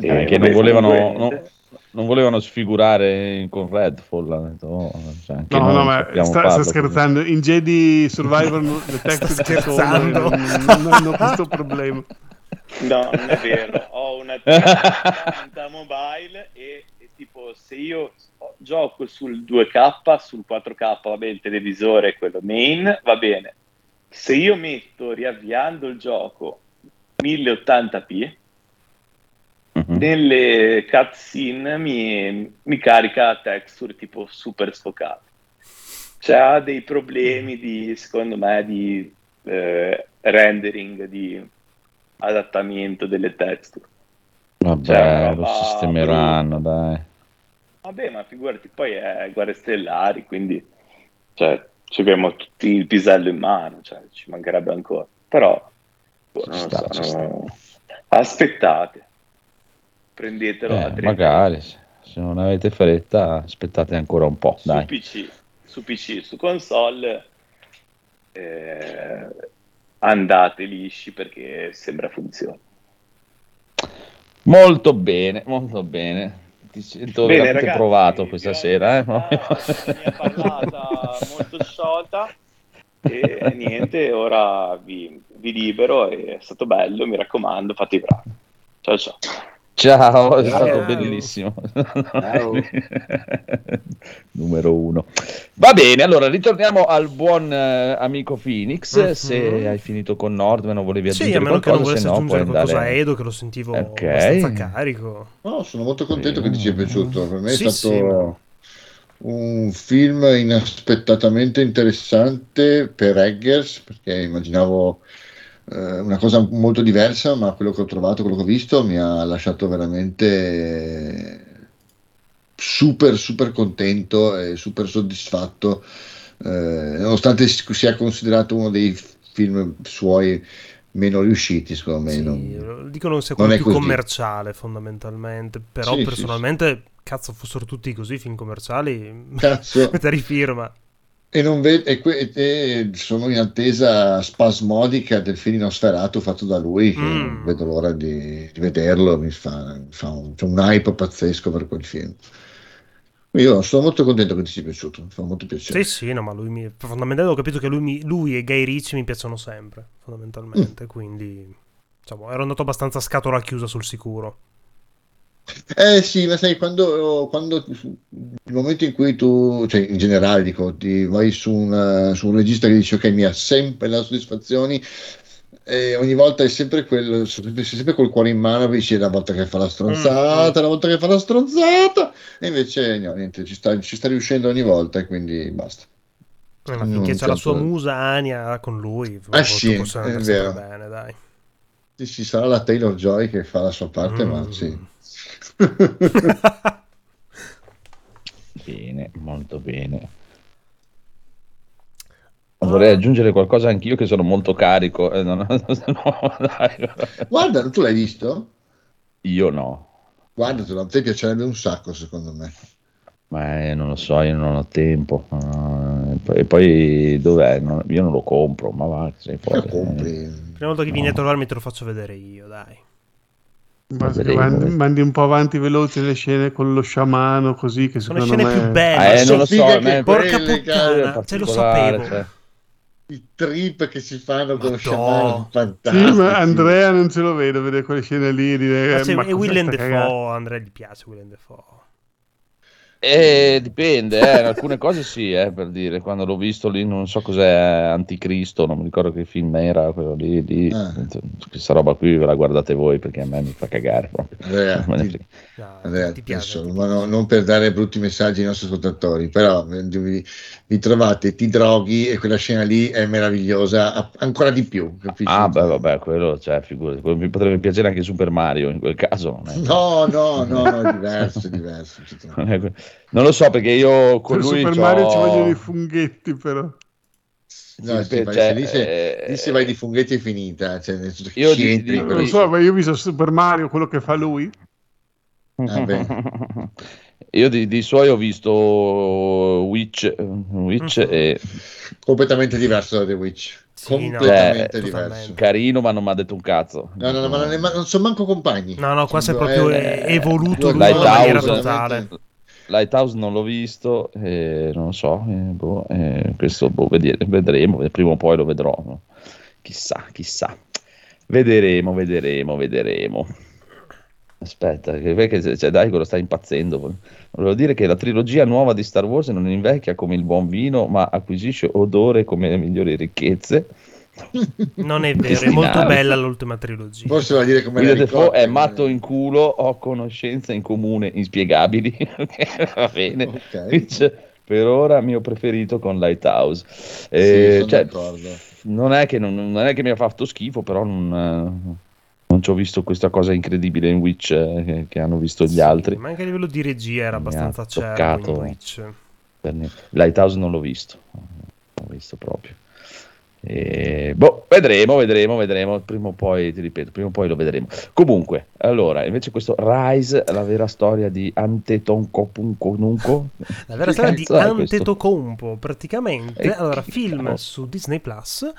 Eh, che non volevano, no, non volevano sfigurare con Redfall. Oh, cioè no, no, ma sta, sta scherzando. In Jedi Survivor le texture scherzando. Non, non hanno questo problema. No, non è vero. Ho una 30 mobile e, e, tipo se io gioco sul 2K, sul 4K, va bene, il televisore, quello main, va bene. Se io metto riavviando il gioco 1080p, Mm-hmm. Nelle cutscene mi, mi carica texture tipo super sfocate. Cioè ha dei problemi di, secondo me, di eh, rendering, di adattamento delle texture. Vabbè, cioè, lo sistemeranno, brutta. dai. Vabbè, ma figurati, poi è Guerre Stellari, quindi cioè, ci abbiamo tutti il pisello in mano, cioè, ci mancherebbe ancora. Però, boh, sta, so, no... aspettate prendetelo eh, a 30 magari se non avete fretta aspettate ancora un po' su dai. PC su PC su console eh, andate lisci perché sembra funzioni. Molto bene molto bene. Ti sento bene, ragazzi, provato questa sera eh? una parlata molto sciolta. E niente ora vi, vi libero è stato bello mi raccomando fate i bravi. Ciao ciao Ciao, è Ciao. stato bellissimo. Numero uno. Va bene, allora ritorniamo al buon uh, amico Phoenix. Uh-huh. Se hai finito con Nordman o volevi aggiungere sì, a meno qualcosa, che non se no puoi andare... a Edo che lo sentivo okay. abbastanza carico. No, sono molto contento sì. che ti sia piaciuto. Per me sì, è stato un film inaspettatamente interessante per Eggers perché immaginavo eh, una cosa molto diversa, ma quello che ho trovato, quello che ho visto, mi ha lasciato veramente super, super contento e super soddisfatto, eh, nonostante sia considerato uno dei film suoi meno riusciti, secondo me. Sì, non, dicono sia quello più così. commerciale, fondamentalmente. Però, sì, personalmente, sì, cazzo, fossero tutti così film commerciali, cazzo. te rifirma. E, non ve- e, que- e sono in attesa spasmodica del film Nosferatu fatto da lui, che Mm. vedo l'ora di, di vederlo, mi fa, mi fa un, un hype pazzesco per quel film. Io sono molto contento che ti sia piaciuto, mi fa molto piacere. Sì, sì, no, ma lui mi... Fondamentalmente ho capito che lui, mi- lui e Guy Ritchie mi piacciono sempre, fondamentalmente, Mm. quindi... Insomma, ero andato abbastanza a scatola chiusa sul sicuro. Eh sì, ma sai, quando, quando il momento in cui tu, cioè in generale dico, ti vai su un, su un regista che dice ok, mi ha sempre le soddisfazioni, e ogni volta è sempre quello, sempre, sempre col cuore in mano, dici una volta che fa la stronzata, una volta che fa la stronzata, e invece no, niente, ci sta, ci sta riuscendo ogni volta e quindi basta. Eh, ma finché c'è la sua musa Ania con lui, Ah, sì, è vero. bene, dai. Ci sarà la Taylor Joy che fa la sua parte, ma Mm. sì. Bene, molto bene. Vorrei aggiungere qualcosa anch'io che sono molto carico. eh, no, no, no. Guarda, tu l'hai visto? Io no, Guardatelo, a te piacerebbe un sacco secondo me. ma eh, non lo so, io non ho tempo. Ah, e poi, poi dov'è? Non- io non lo compro, ma va, sei Lo fuori. compri. Prima volta che vieni a trovarmi te lo faccio vedere io, dai. Basta che Vedremo, mandi, vedremo. mandi un po' avanti veloce le scene con lo sciamano, così che Sono le secondo scene me... più belle. Ah, eh, non lo so, che Porca puttana, ce lo particolare, sapevo. cioè. I trip che si fanno con lo sciamano, Sì, fantastici. ma Andrea non ce lo vedo vedere quelle scene lì e dire, Ma c'è- ma e Willem? Dafoe, Andrea gli piace Willem Dafoe. Eh, dipende, eh, in alcune cose sì, eh, per dire, quando l'ho visto lì, non so cos'è Anticristo, non mi ricordo che film era, quello lì, lì Ah. questa roba qui ve la guardate voi perché a me mi fa cagare proprio. Andrea, Non me ne ti- frega. No, Andrea, ti piace? adesso, ti ma no- piace. non per dare brutti messaggi ai nostri ascoltatori, però eh, vi, trovate, ti droghi e quella scena lì è meravigliosa ancora di più. capisci? Ah, beh, vabbè, quello, cioè, figurati, quello mi potrebbe piacere anche Super Mario in quel caso. Non, è- No, no, no, no, diverso, diverso. non è que- non lo so perché io con Per lui Super c'ho- Mario ci vogliono i funghetti, però. No, Sì, beh, cioè, lì, se, eh, lì se vai di funghetti è finita. Cioè, Io di- di- Non lo so, ma io ho visto Super Mario, quello che fa lui. Ah. Io di, di suoi ho visto Witch, Witch Mhm. e completamente diverso da The Witch. Sì, no, completamente eh, diverso. totalmente. carino, ma non mi ha detto un cazzo. No, no, no, ma non, ma non sono manco compagni. No, no, qua si è Eh, proprio eh, evoluto eh, lui in maniera totale. Lighthouse non l'ho visto, eh, non lo so, eh, boh, eh, questo boh, vedi- vedremo, prima o poi lo vedrò. no? Chissà, chissà. Vedremo, vedremo, vedremo. Aspetta, perché cioè, dai, quello sta impazzendo. Volevo dire che la trilogia nuova di Star Wars non invecchia come il buon vino, ma acquisisce odore come le migliori ricchezze. Non è vero, è molto bella l'ultima trilogia. Forse va a dire come la Dafoe ricordi, è matto in culo, ho conoscenze in comune inspiegabili. Va bene. Ok. Witch, per ora mio preferito con Lighthouse. Sì, Eh, sono cioè, d'accordo. non, è che non, non è che mi ha fatto schifo, però non, eh, non ci ho visto questa cosa incredibile in Witch eh, che, hanno visto gli Sì, altri. Ma anche a livello di regia era Mi abbastanza toccato. in Witch. Lighthouse non l'ho visto, non l'ho visto proprio. E, boh, vedremo, vedremo, vedremo. Prima o poi, ti ripeto, prima o poi lo vedremo. Comunque, allora, invece questo Rise, la vera storia di Antetokounmpo, La vera storia di? Antetokounmpo, praticamente. E allora, film su Disney Plus.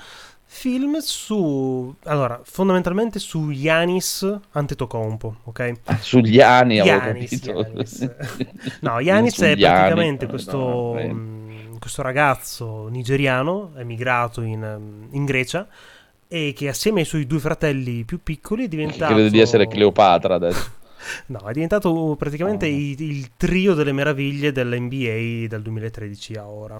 Film su. Allora, fondamentalmente su Yanis Antetokounmpo, ok? sugli anni avevo Giannis, capito. Giannis. No, Yanis è Sugli praticamente no, questo, no, mh, questo ragazzo nigeriano emigrato in, um, in Grecia e che assieme ai suoi due fratelli più piccoli è diventato... credo di essere Cleopatra adesso. No, è diventato praticamente Oh. il, il trio delle meraviglie dell'NBA dal 2013 a ora.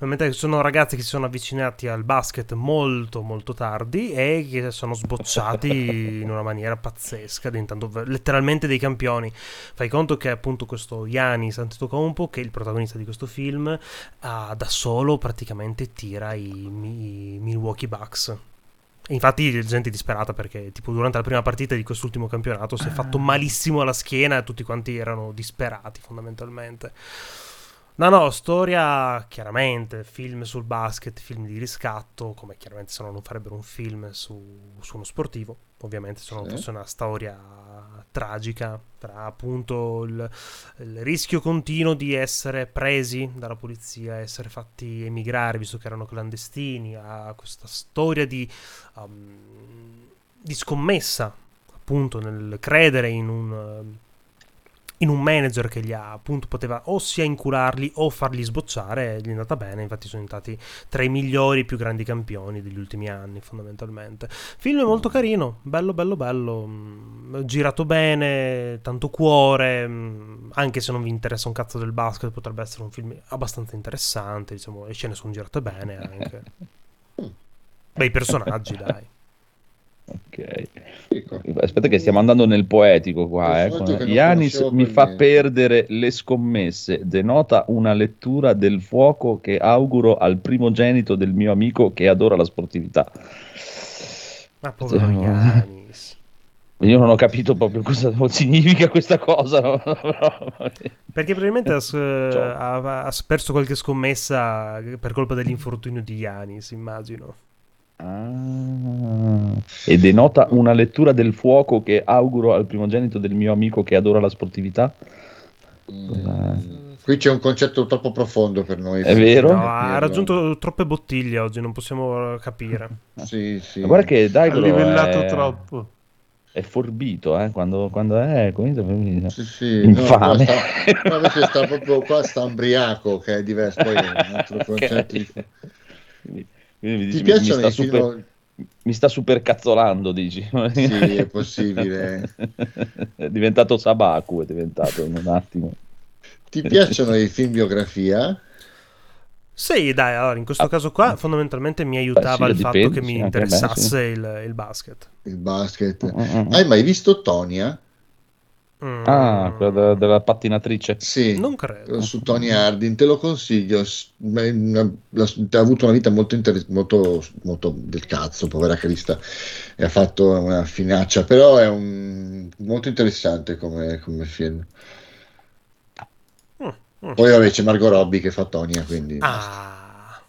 Ovviamente sono ragazzi che si sono avvicinati al basket molto molto tardi e che sono sbocciati in una maniera pazzesca, diventando letteralmente dei campioni. Fai conto che appunto questo Yanis Antetokounmpo, che è il protagonista di questo film, ah, da solo praticamente tira i, i Milwaukee Bucks. Infatti, gente disperata perché, tipo, durante la prima partita di quest'ultimo campionato si è fatto malissimo alla schiena e tutti quanti erano disperati, fondamentalmente. No, no, storia chiaramente, film sul basket, film di riscatto, come chiaramente se no non farebbero un film su, su uno sportivo, ovviamente se no Sì. fosse una storia tragica tra appunto il, il rischio continuo di essere presi dalla polizia, essere fatti emigrare visto che erano clandestini, a questa storia di, um, di scommessa appunto nel credere in un... in un manager che gli ha appunto poteva o sia incularli o farli sbocciare gli è andata bene infatti sono diventati tra i migliori e più grandi campioni degli ultimi anni fondamentalmente. Film molto carino bello bello bello mm, girato bene tanto cuore mm, anche se non vi interessa un cazzo del basket potrebbe essere un film abbastanza interessante diciamo le scene sono girate bene anche. Bei personaggi dai Ok. Dico. Aspetta che stiamo andando nel poetico qua. Eh. Ianis mi fa niente. perdere le scommesse, denota una lettura del fuoco che auguro al primogenito del mio amico che adora la sportività. ma povero Stiamo- Giannis Io non ho capito proprio cosa significa questa cosa. no? Perché probabilmente ha, Ciao. ha- ha perso qualche scommessa per colpa dell'infortunio di Yanis, immagino. Ah, e denota una lettura del fuoco che auguro al primogenito del mio amico che adora la sportività. Mm, Qui c'è un concetto troppo profondo per noi. È vero? No, ha raggiunto troppe bottiglie oggi, non possiamo capire. Sì, sì. Ma guarda che Ha Daigoro livellato è, troppo. è forbito, eh, quando, quando è comincia a- Sì, sì, Infame. No, qua sta, qua invece sta proprio qua sta umbriaco che è diverso, poi è un altro concetto. di- Quindi- mi Ti dici, mi- piacciono mi sta i film? super, mi sta super cazzolando, dici? Sì, è possibile. è diventato Sabaku, è diventato in un attimo. Ti piacciono i film biografia? Sì, dai, allora in questo Ah, caso qua fondamentalmente mi aiutava sì, il fatto dipende, che sì, mi interessasse il, il basket. Il basket. Mm-mm. Hai mai visto Tonia? Mm, Ah, quella de- della pattinatrice. Sì. Non credo. Su Tony Harding, te lo consiglio. ha avuto una vita molto, inter- molto, molto del cazzo, povera Crista, e ha fatto una finaccia, però è un, molto interessante come, come film. Mm, mm. Poi vabbè c'è Margot Robbie che fa Tonia, quindi Ah,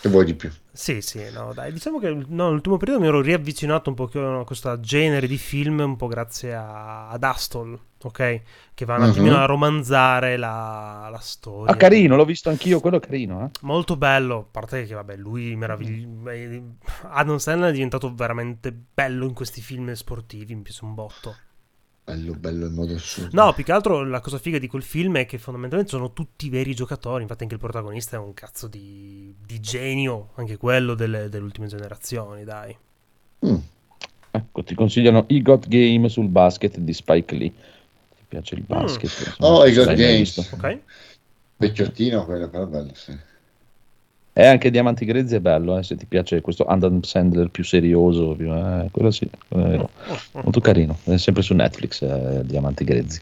che vuoi di più? Sì, sì, no, dai, diciamo che no, nell'ultimo periodo mi ero riavvicinato un po' a questo genere di film un po' grazie a, ad Astol, ok? Che va un Mhm. attimino a romanzare la, la storia. Ah, carino, l'ho visto anch'io, quello è carino, eh. Molto bello, a parte che vabbè, lui meraviglioso. Adam Sandler è diventato veramente bello in questi film sportivi, mi piace un botto. Bello, bello in modo assurdo. No, più che altro la cosa figa di quel film è che fondamentalmente sono tutti veri giocatori, infatti anche il protagonista è un cazzo di, di genio, anche quello delle, delle ultime generazioni, dai. Mm. Ecco, ti consigliano I Got Game sul basket di Spike Lee. Ti piace il basket? insomma, Oh, I mai Games. Ok? Vecchiottino quello, però bello, sì. E anche Diamanti Grezzi è bello, eh, se ti piace questo Adam Sandler più serioso, più- eh, quello sì, quello molto carino, è sempre su Netflix, eh, Diamanti Grezzi.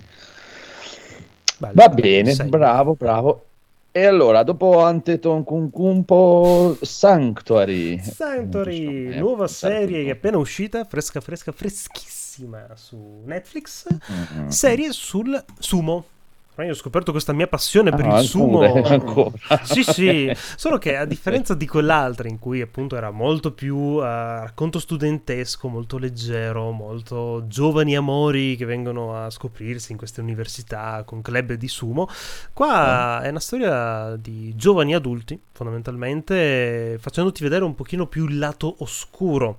Bello. Va bene, Sei. bravo, bravo. E allora, dopo Anteton Concumpo, Sanctuary. Sanctuary, Eh, nuova serie che è appena uscita, fresca, fresca, freschissima su Netflix. Mm. Serie sul sumo. Ormai ho scoperto questa mia passione per Ah, il sumo. ancora, ancora. Sì, sì, solo che a differenza di quell'altra in cui appunto era molto più eh, racconto studentesco, molto leggero, molto giovani amori che vengono a scoprirsi in queste università con club di sumo, qua è una storia di giovani adulti, fondamentalmente, facendoti vedere un pochino più il lato oscuro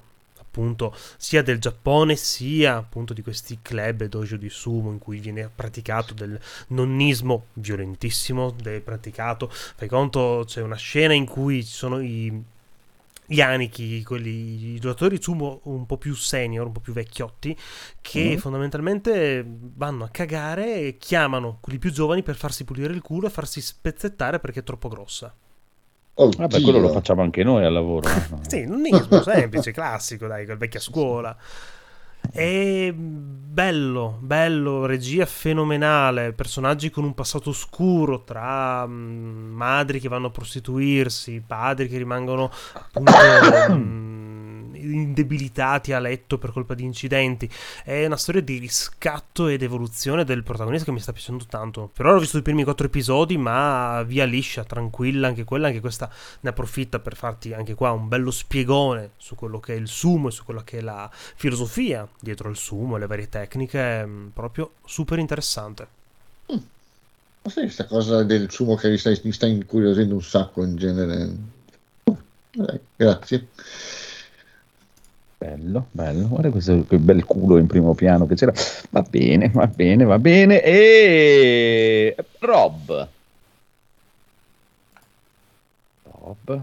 appunto sia del Giappone sia appunto di questi club dojo di sumo in cui viene praticato del nonnismo violentissimo è praticato fai conto c'è una scena in cui ci sono i gli anichi, quelli, i giocatori sumo un po' più senior, un po' più vecchiotti, che Mhm. fondamentalmente vanno a cagare e chiamano quelli più giovani per farsi pulire il culo e farsi spezzettare perché è troppo grossa. Oddio. Vabbè, quello lo facciamo anche noi al lavoro. eh, no? Sì, nonnismo semplice, classico, dai, quel vecchia scuola. È bello, bello, regia fenomenale, personaggi con un passato oscuro tra mm, madri che vanno a prostituirsi, padri che rimangono appunto mm, indebilitati a letto per colpa di incidenti. È una storia di riscatto ed evoluzione del protagonista che mi sta piacendo tanto. Per ora ho visto i primi quattro episodi, ma via liscia, tranquilla anche quella, anche questa ne approfitta per farti anche qua un bello spiegone su quello che è il sumo e su quella che è la filosofia dietro il sumo, le varie tecniche, mm, proprio super interessante. Mm. Ma sai questa cosa del sumo che mi sta, mi sta incuriosendo un sacco in genere? Oh, grazie. Bello, bello, guarda questo bel culo in primo piano che c'era. Va bene, va bene, va bene. E Rob. Rob,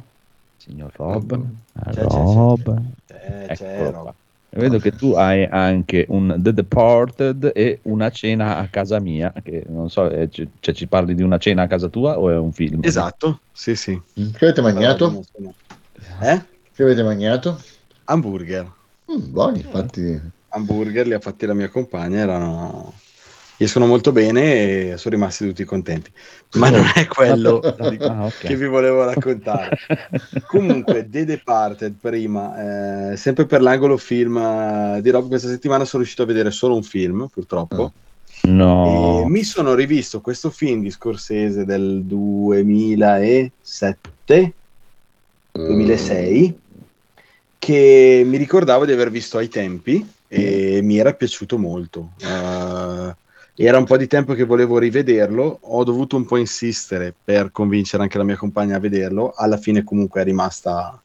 signor Rob, C'è, Rob. c'è, c'è, Eccolo Rob. qua. Vedo che tu hai anche un The Departed e una cena a casa mia, che non so, eh, c- cioè ci parli di una cena a casa tua o è un film? Esatto, sì, sì. Che avete mangiato? Eh? Che avete mangiato? Hamburger. Mm, buoni, infatti. Hamburger li ha fatti la mia compagna, erano... escono molto bene e sono rimasti tutti contenti. Ma non è quello Ah, ok. che vi volevo raccontare. Comunque, The Departed prima, eh, sempre per l'angolo film eh, di Rob, questa settimana sono riuscito a vedere solo un film, purtroppo. No, E mi sono rivisto questo film di Scorsese del 2007, 2006, che mi ricordavo di aver visto ai tempi e mi era piaciuto molto. Eh, era un po' di tempo che volevo rivederlo, ho dovuto un po' insistere per convincere anche la mia compagna a vederlo, alla fine comunque è rimasta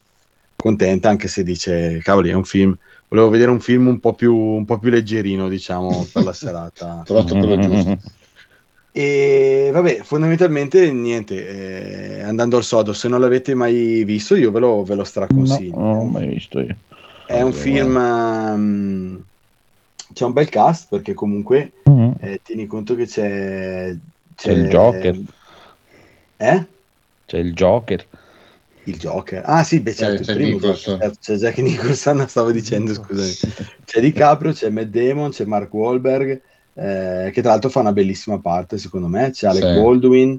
contenta, anche se dice, cavoli, è un film, volevo vedere un film un po' più, un po' più leggerino, diciamo, per la serata. Trovato quello giusto. E vabbè, fondamentalmente niente, eh, andando al sodo, se non l'avete mai visto io ve lo, ve lo no, straconsiglio. non l'ho mai visto io. È un film, ehm, c'è un bel cast perché comunque Mhm. eh, tieni conto che c'è... C'è il Joker. Eh? C'è il Joker. Il Joker. Ah sì, beh, certo, c'è il primo. Joker, certo, c'è Jack Nicholson, stavo dicendo, scusami. C'è DiCaprio, c'è Matt Damon, c'è Mark Wahlberg, eh, che tra l'altro fa una bellissima parte, secondo me. C'è Alec Sì. Baldwin,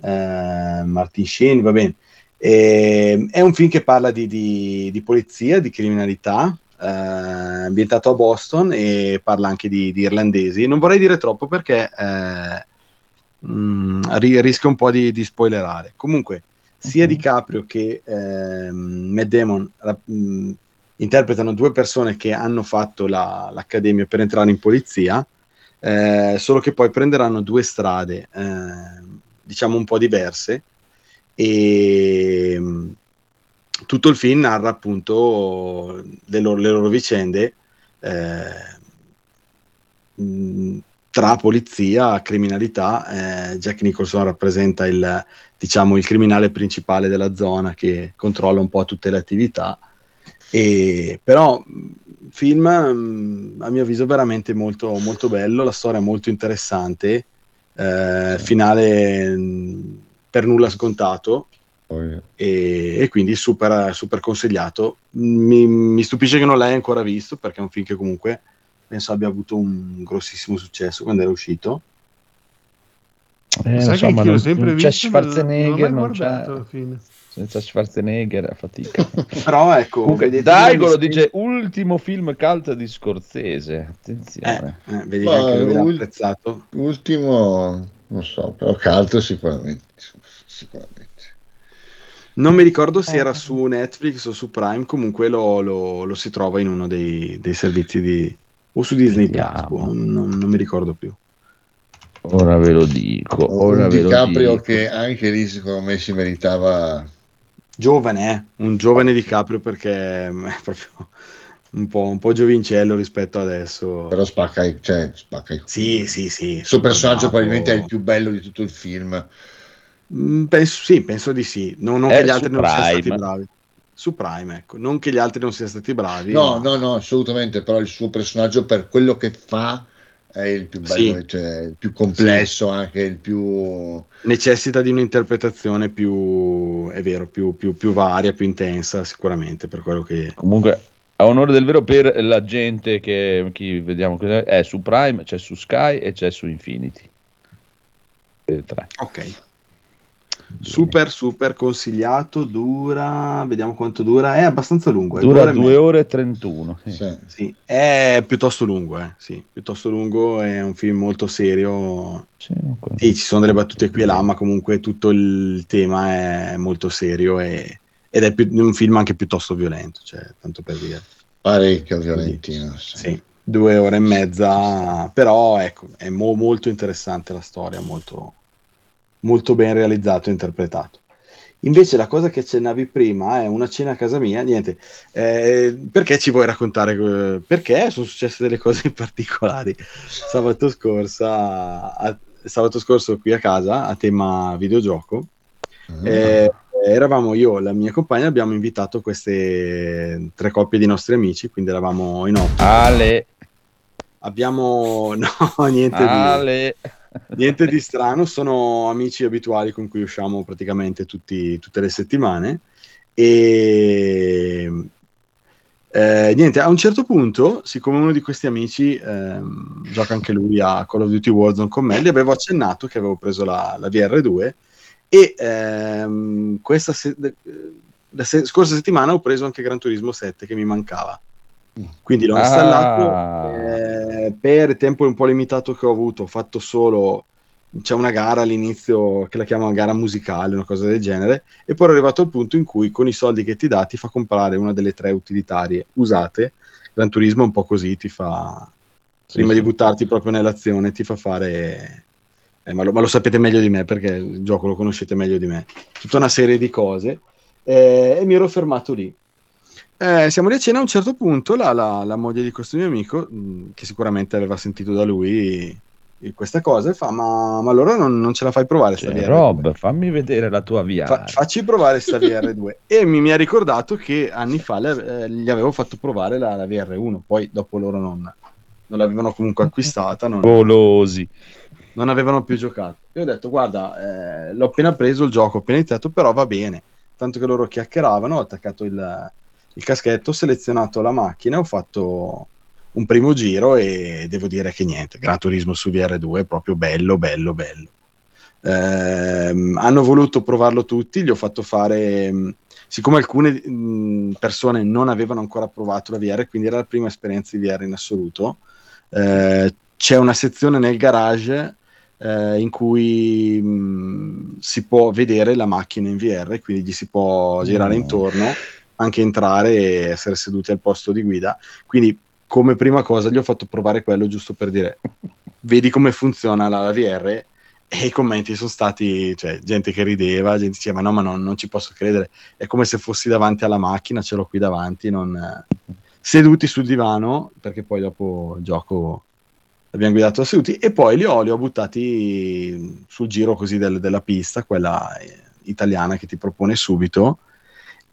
eh, Martin Sheen, va bene. E- è un film che parla di, di- di polizia, di criminalità, eh, ambientato a Boston e parla anche di, di irlandesi. Non vorrei dire troppo perché eh, mm, ri- rischio un po' di, di spoilerare. Comunque, sia Ok. DiCaprio che ehm, Matt Damon rap- mh, interpretano due persone che hanno fatto la- l'accademia per entrare in polizia, eh, solo che poi prenderanno due strade, ehm, diciamo un po' diverse, e mh, tutto il film narra appunto le loro, le loro vicende eh, mh, tra polizia, criminalità. eh, Jack Nicholson rappresenta il, diciamo, il criminale principale della zona che controlla un po' tutte le attività. E, però film a mio avviso veramente molto, molto bello, la storia è molto interessante, eh, finale mh, per nulla scontato e, e quindi super, super consigliato. Mi, mi stupisce che non l'hai ancora visto perché è un film che comunque penso abbia avuto un grossissimo successo quando era uscito. Eh, Sai so, che non, l'ho sempre non c'è visto, non l'ho Schwarzenegger, mai non c'è, guardato alla fine. Senza Schwarzenegger a fatica. Però ecco, Comunque, vedete Daigo lo che- dice ultimo film cult di Scorsese. Eh, Attenzione. eh, vedi Ma anche lui apprezzato. Ultimo, non so, però caldo sicuramente. Sicuramente. Non mi ricordo se Eh. era su Netflix o su Prime, comunque lo, lo- lo si trova in uno dei, dei servizi di... o su Disney Plus, boh, non, non mi ricordo più. Ora ve lo dico. Ora un ve lo DiCaprio dico. che anche lì secondo me si meritava Giovane, eh? un giovane DiCaprio perché mm, è proprio un po', un po' giovincello rispetto adesso. però spacca i, cioè, spacca i Sì, sì, sì. il suo personaggio bravo. probabilmente è il più bello di tutto il film Mm, Penso, sì, penso di sì. Non, non che gli altri non siano stati bravi. Su Prime, ecco. Non che gli altri non siano stati bravi. no ma- no no assolutamente però il suo personaggio per quello che fa è il più bello Sì. cioè, il più complesso anche il più necessita di un'interpretazione più, è vero, più, più- più varia, più intensa, sicuramente, per quello che... Comunque, a onore del vero, per la gente che chi vediamo cos'è, è su Prime, c'è su Sky e c'è su Infinity. Per tre. Ok. Super super consigliato dura vediamo quanto dura è abbastanza lungo dura 2 ore e 31 sì. Sì, sì. è piuttosto lungo eh. sì, piuttosto lungo è un film molto serio sì, ci sono delle battute qui e là ma comunque tutto il tema è molto serio e, ed è più, un film anche piuttosto violento cioè, tanto per dire parecchio violentino sì. due ore e mezza però ecco è mo- molto interessante la storia molto molto ben realizzato e interpretato. Invece la cosa che accennavi prima è una cena a casa mia, niente, eh, perché ci vuoi raccontare? Eh, perché sono successe delle cose particolari. Sabato scorso, a, sabato scorso qui a casa, a tema videogioco, mm. eh, eravamo io e la mia compagna, abbiamo invitato queste tre coppie di nostri amici, quindi eravamo in otto. Ale. Abbiamo... No, niente Ale. di... Niente di strano, sono amici abituali con cui usciamo praticamente tutti, tutte le settimane. E eh, niente, a un certo punto, siccome uno di questi amici ehm, gioca anche lui a Call of Duty Warzone con me, gli avevo accennato che avevo preso la, la VR2 e ehm, questa se- la se- scorsa settimana ho preso anche Gran Turismo 7 che mi mancava. Quindi l'ho installato ah. eh, per tempo un po' limitato che ho avuto, ho fatto solo c'è una gara all'inizio che la chiamano gara musicale, una cosa del genere, e poi è arrivato al punto in cui con i soldi che ti dà ti fa comprare una delle tre utilitarie usate. Gran Turismo è un po' così, ti fa sì, prima sì. di buttarti proprio nell'azione, ti fa fare eh, ma, lo, ma, lo, sapete meglio di me perché il gioco lo conoscete meglio di me. Tutta una serie di cose eh, e mi ero fermato lì. Eh, siamo lì a cena a un certo punto la, la, la moglie di questo mio amico, mh, mm, che sicuramente aveva sentito da lui questa cosa, e fa: Ma, ma allora non, non, ce la fai provare cioè, VR2? Rob, fammi vedere la tua VR. Fa, facci provare sta VR2. e mi, mi, ha ricordato che anni fa le, eh, gli avevo fatto provare la, la, VR1, poi dopo loro non, non l'avevano comunque acquistata. Non, Golosi. Non avevano più giocato. E ho detto: Guarda, eh, l'ho appena preso il gioco, ho appena iniziato, però va bene. Tanto che loro chiacchieravano, ho attaccato il il caschetto, ho selezionato la macchina, ho fatto un primo giro e devo dire che niente, Gran Turismo su VR2 è proprio bello, bello, bello. Eh, hanno voluto provarlo tutti, gli ho fatto fare, siccome alcune mh, persone non avevano ancora provato la VR, quindi era la prima esperienza di VR in assoluto, eh, c'è una sezione nel garage eh, in cui mh, si può vedere la macchina in VR, quindi gli si può girare mm. intorno anche entrare e essere seduti al posto di guida. Quindi, come prima cosa, gli ho fatto provare quello giusto per dire: vedi come funziona la, VR. E i commenti sono stati, cioè, gente che rideva, gente diceva: No, ma no, non ci posso credere. È come se fossi davanti alla macchina, ce l'ho qui davanti, non... seduti sul divano, perché poi dopo il gioco abbiamo guidato seduti, e poi li ho, li ho buttati sul giro così del, della pista, quella eh, italiana che ti propone subito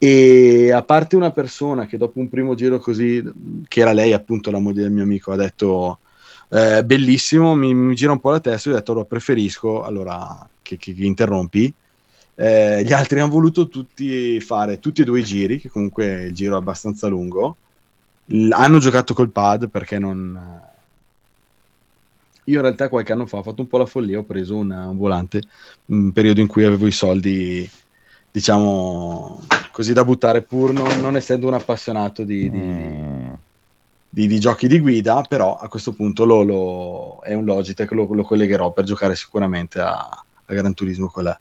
e a parte una persona che dopo un primo giro così, che era lei appunto la moglie del mio amico, ha detto eh, bellissimo, mi, mi, gira un po' la testa, ho detto lo preferisco, allora che, che, che interrompi. Eh, gli altri hanno voluto tutti fare tutti e due i giri, che comunque il giro è abbastanza lungo. L- hanno giocato col pad perché non... Io in realtà qualche anno fa ho fatto un po' la follia, ho preso una, un volante, un periodo in cui avevo i soldi diciamo così da buttare pur non, non essendo un appassionato di, di, mm. di, di, giochi di guida, però a questo punto lo, lo, è un Logitech, lo, lo collegherò per giocare sicuramente a, a Gran Turismo con la,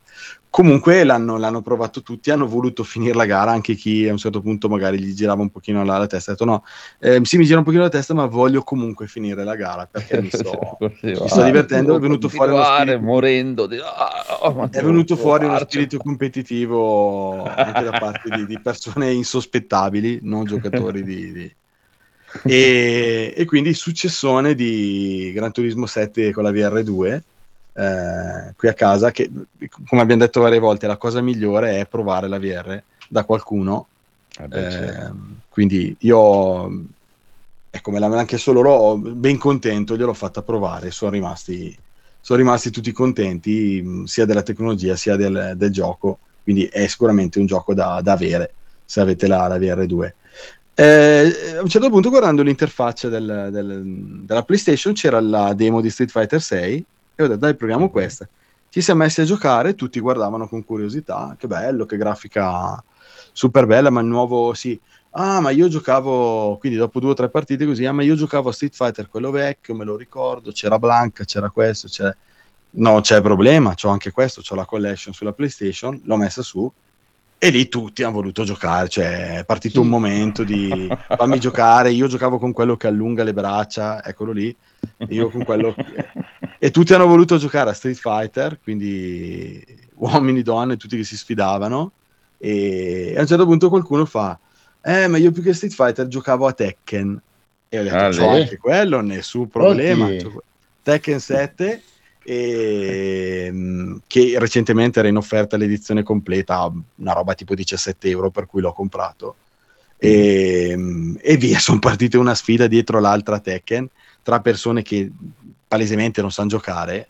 Comunque l'hanno, l'hanno, provato tutti, hanno voluto finire la gara, anche chi a un certo punto magari gli girava un pochino la, la testa, ha detto no, eh, sì mi gira un pochino la testa ma voglio comunque finire la gara perché mi sto, mi sto divertendo, è venuto fuori uno spirito, morendo di... oh, è venuto fuori uno spirito competitivo anche da parte di, di persone insospettabili, non giocatori di... di... E, e quindi successone di Gran Turismo 7 con la VR2 eh, qui a casa, che come abbiamo detto varie volte, la cosa migliore è provare la VR da qualcuno. Eh beh, certo. Quindi io, ecco, me l'hanno anche solo loro, ben contento, gliel'ho fatta provare, sono rimasti, sono rimasti tutti contenti sia della tecnologia sia del, del gioco, quindi è sicuramente un gioco da, da avere se avete la, la VR2. Eh, a un certo punto, guardando l'interfaccia del, del, della PlayStation, c'era la demo di Street Fighter 6 e ho detto dai proviamo questa. Chi si è messi a giocare, tutti guardavano con curiosità, che bello, che grafica super bella, ma il nuovo, sì, ah ma io giocavo, quindi dopo due o tre partite così, ah ma io giocavo a Street Fighter, quello vecchio, me lo ricordo, c'era Blanca, c'era questo, c'era... No, c'è problema, c'ho anche questo, c'ho la collection sulla PlayStation, l'ho messa su, e lì tutti hanno voluto giocare, cioè è partito un momento di fammi giocare, io giocavo con quello che allunga le braccia, eccolo lì, io con quello... e tutti hanno voluto giocare a Street Fighter, quindi uomini, donne, tutti che si sfidavano, e a un certo punto qualcuno fa, eh ma io più che Street Fighter giocavo a Tekken, e ho detto, ah, c'ho anche quello, nessun problema, Tekken 7 e, ehm, che recentemente era in offerta l'edizione completa, una roba tipo 17 euro per cui l'ho comprato. E, ehm, e via, sono partite una sfida dietro l'altra Tekken tra persone che palesemente non sanno giocare,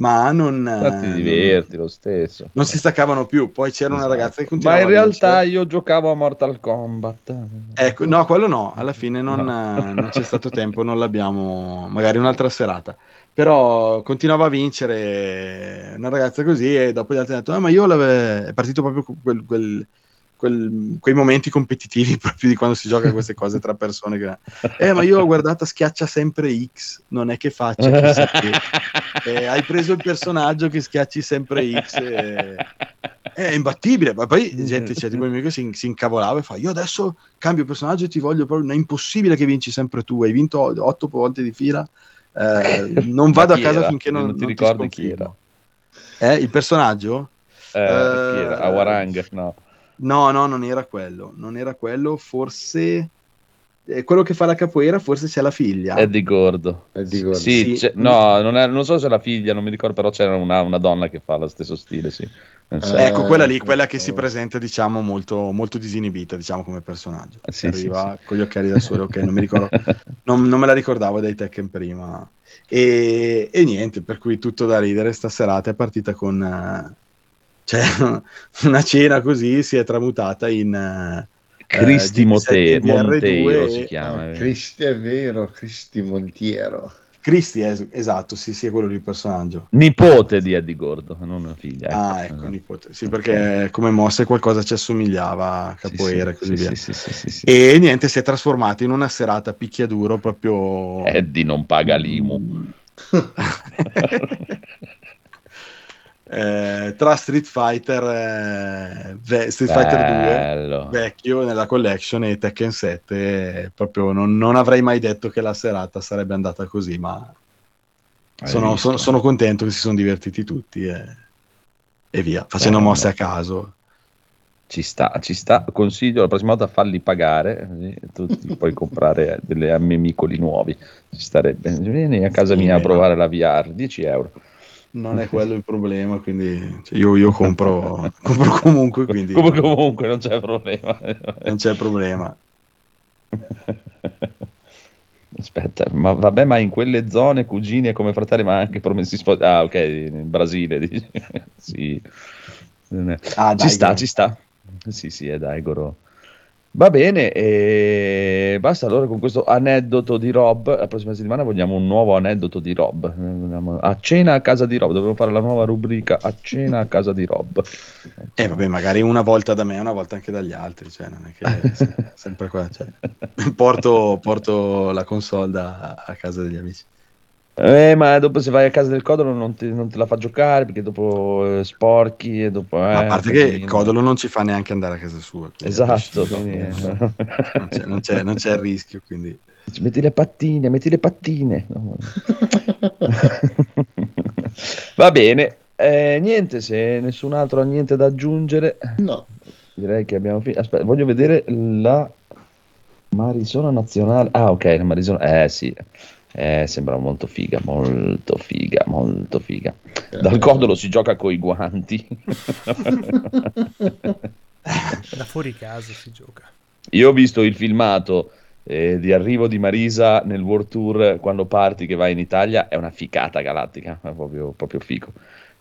ma non... Ma ti diverti lo stesso. Non si staccavano più, poi c'era una ragazza che continuava... Ma in realtà io giocavo a Mortal Kombat. Ecco, no, quello no, alla fine non, no. non c'è stato tempo, non l'abbiamo... magari un'altra serata però continuava a vincere una ragazza così e dopo gli altri hanno detto ah, ma io è partito proprio quel, quel, quel, quei momenti competitivi proprio di quando si gioca queste cose tra persone che eh ma io ho guardato schiaccia sempre X non è che faccia chissà che eh, hai preso il personaggio che schiacci sempre X e... è imbattibile ma poi gente c'è tipo mio che si, si incavolava e fa io adesso cambio personaggio e ti voglio proprio è impossibile che vinci sempre tu hai vinto otto volte di fila eh, non vado a casa finché non, non ti non ricordi ti chi era. Eh, il personaggio? Eh, uh, era? Awarang, no. No, no, non era quello. Non era quello, forse... Eh, quello che fa la capoeira, forse c'è la figlia. Eddie Gordo. Eddie Gordo. Sì, sì. no, non, è, non, so se è la figlia, non mi ricordo, però c'era una, una donna che fa lo stesso stile, sì. Eh, ecco, quella lì, quella che si presenta, diciamo, molto, molto disinibita, diciamo, come personaggio. Sì, arriva sì, con gli occhiali da sole, ok, non mi ricordo, non, non, me la ricordavo dai Tekken prima. E, e, niente, per cui tutto da ridere, sta serata è partita con... Uh, cioè, una cena così si è tramutata in... Uh, Cristi Monte- Monteiro si chiama. Cristi è vero, Cristi Montiero. Cristi, es- esatto, sì, sì, è quello del personaggio. Nipote di Eddie Gordo, non una figlia. Ecco. Ah, ecco, nipote. Sì, perché come mosse qualcosa ci assomigliava, capoeira e sì, così sì, via. Sì, sì, e niente, si è trasformato in una serata picchiaduro proprio... Eddie non paga l'IMU. eh, tra Street Fighter, eh, ve- Street Fighter 2 vecchio nella collection e Tekken 7 eh, proprio non, non, avrei mai detto che la serata sarebbe andata così ma sono, sono, sono, contento che si sono divertiti tutti e, e via facendo Beh, mosse a caso. Ci sta, ci sta, consiglio la prossima volta farli pagare, tu puoi comprare delle ammemicoli nuovi, ci starebbe, vieni a casa mia a provare la VR, 10 euro non è quello il problema, quindi cioè, io, io compro, compro, comunque. Quindi, Come comunque non c'è problema. non c'è problema. Aspetta, ma vabbè, ma in quelle zone cugini come fratelli, ma anche promessi sposi. Ah, ok, in Brasile. Dici. sì. Ah, ci sta, ci sta. Sì, sì, è Daigoro. Va bene, e basta allora con questo aneddoto di Rob. La prossima settimana vogliamo un nuovo aneddoto di Rob. A cena a casa di Rob, dobbiamo fare la nuova rubrica A cena a casa di Rob. Eh vabbè, magari una volta da me, una volta anche dagli altri, cioè non è che sempre qua. Cioè. Porto, porto, la console da, a casa degli amici. Eh, ma dopo se vai a casa del Codolo non, ti, non te la fa giocare perché dopo eh, sporchi e dopo... Eh, a parte che il Codolo non ci fa neanche andare a casa sua. Esatto. Quindi... Non, c'è, non, c'è, non, c'è, il rischio, quindi... Metti le pattine, metti le pattine. Va bene. Eh, niente, se nessun altro ha niente da aggiungere... No. Direi che abbiamo finito. Aspetta, voglio vedere la Marisona nazionale. Ah, ok, la Marisona... Eh, sì. Eh, sembra molto figa, molto figa, molto figa. Dal codolo si gioca coi guanti. da fuori casa si gioca. Io ho visto il filmato eh, di arrivo di Marisa nel World Tour quando parti che vai in Italia, è una ficata galattica, è proprio, proprio fico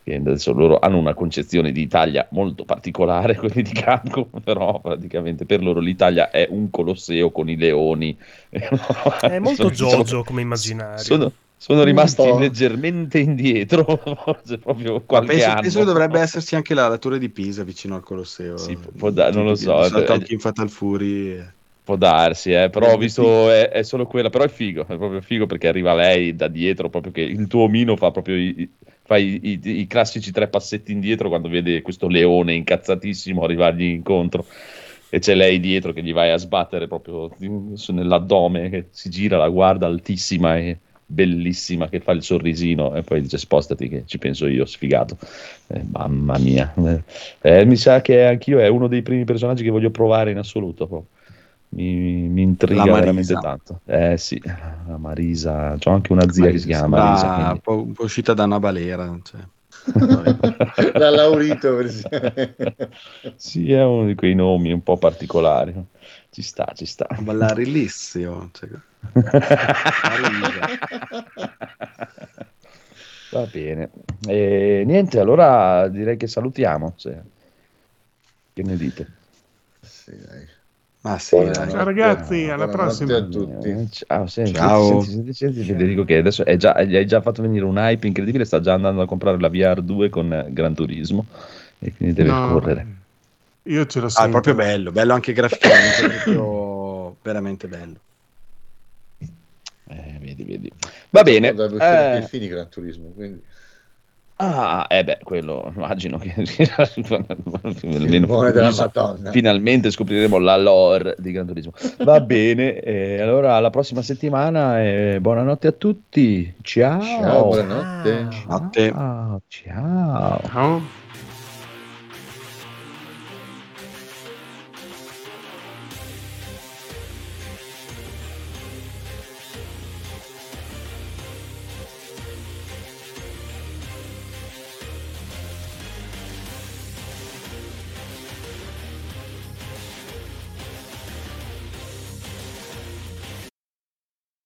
che adesso loro hanno una concezione di Italia molto particolare, quelli di Camco, però praticamente per loro l'Italia è un colosseo con i leoni. È molto Jojo come immaginario. Sono, sono rimasti leggermente indietro, forse proprio qualche penso, anno. penso che dovrebbe esserci anche la, la torre di Pisa vicino al Colosseo. Sì, può- da- non lo so, Salta eh, anche in Fatal Fury. Può darsi, eh, però ho visto è, è solo quella, però è figo, è proprio figo perché arriva lei da dietro, proprio che il tuo omino fa proprio i- fa i, i- i classici tre passetti indietro quando vede questo leone incazzatissimo arrivargli incontro e c'è lei dietro che gli vai a sbattere proprio nell'addome, che si gira, la guarda altissima e bellissima che fa il sorrisino e poi dice spostati che ci penso io, sfigato. Eh, mamma mia, eh, mi sa che anch'io è uno dei primi personaggi che voglio provare in assoluto. proprio. Mi, mi intriga La Marisa. veramente tanto. Eh sì, la Marisa, c'ho anche una zia che si chiama Marisa. Quindi- un, po', un po' uscita da una balera. Cioè. La Laurito sì, è uno di quei nomi un po' particolari. Ci sta, ci sta. A ballare illissimo. Cioè. Va bene. E, niente, allora direi che salutiamo. se- Che ne dite? Sì, dai. Ma sì, Buonanotte. Ciao ragazzi, alla prossima. a tutti. Eh, Ciao, senti, Ciao. senti, senti, senti, Federico che adesso è già, gli hai già fatto venire un hype incredibile, sta già andando a comprare la VR2 con eh, Gran Turismo e quindi deve No, correre. Io ce lo Ah, sento. è proprio bello, bello anche graficamente, è proprio veramente bello. Eh, vedi, vedi. Va bene. Dovrebbe uscire eh, fini Gran Turismo, quindi ah, eh beh, quello immagino che almeno buone della Madonna. finalmente scopriremo la lore di Gran Turismo. Va bene, eh, allora alla prossima settimana e buonanotte a tutti. Ciao. Ciao, buonanotte. Ciao. Notte. Ciao. ciao. Ciao.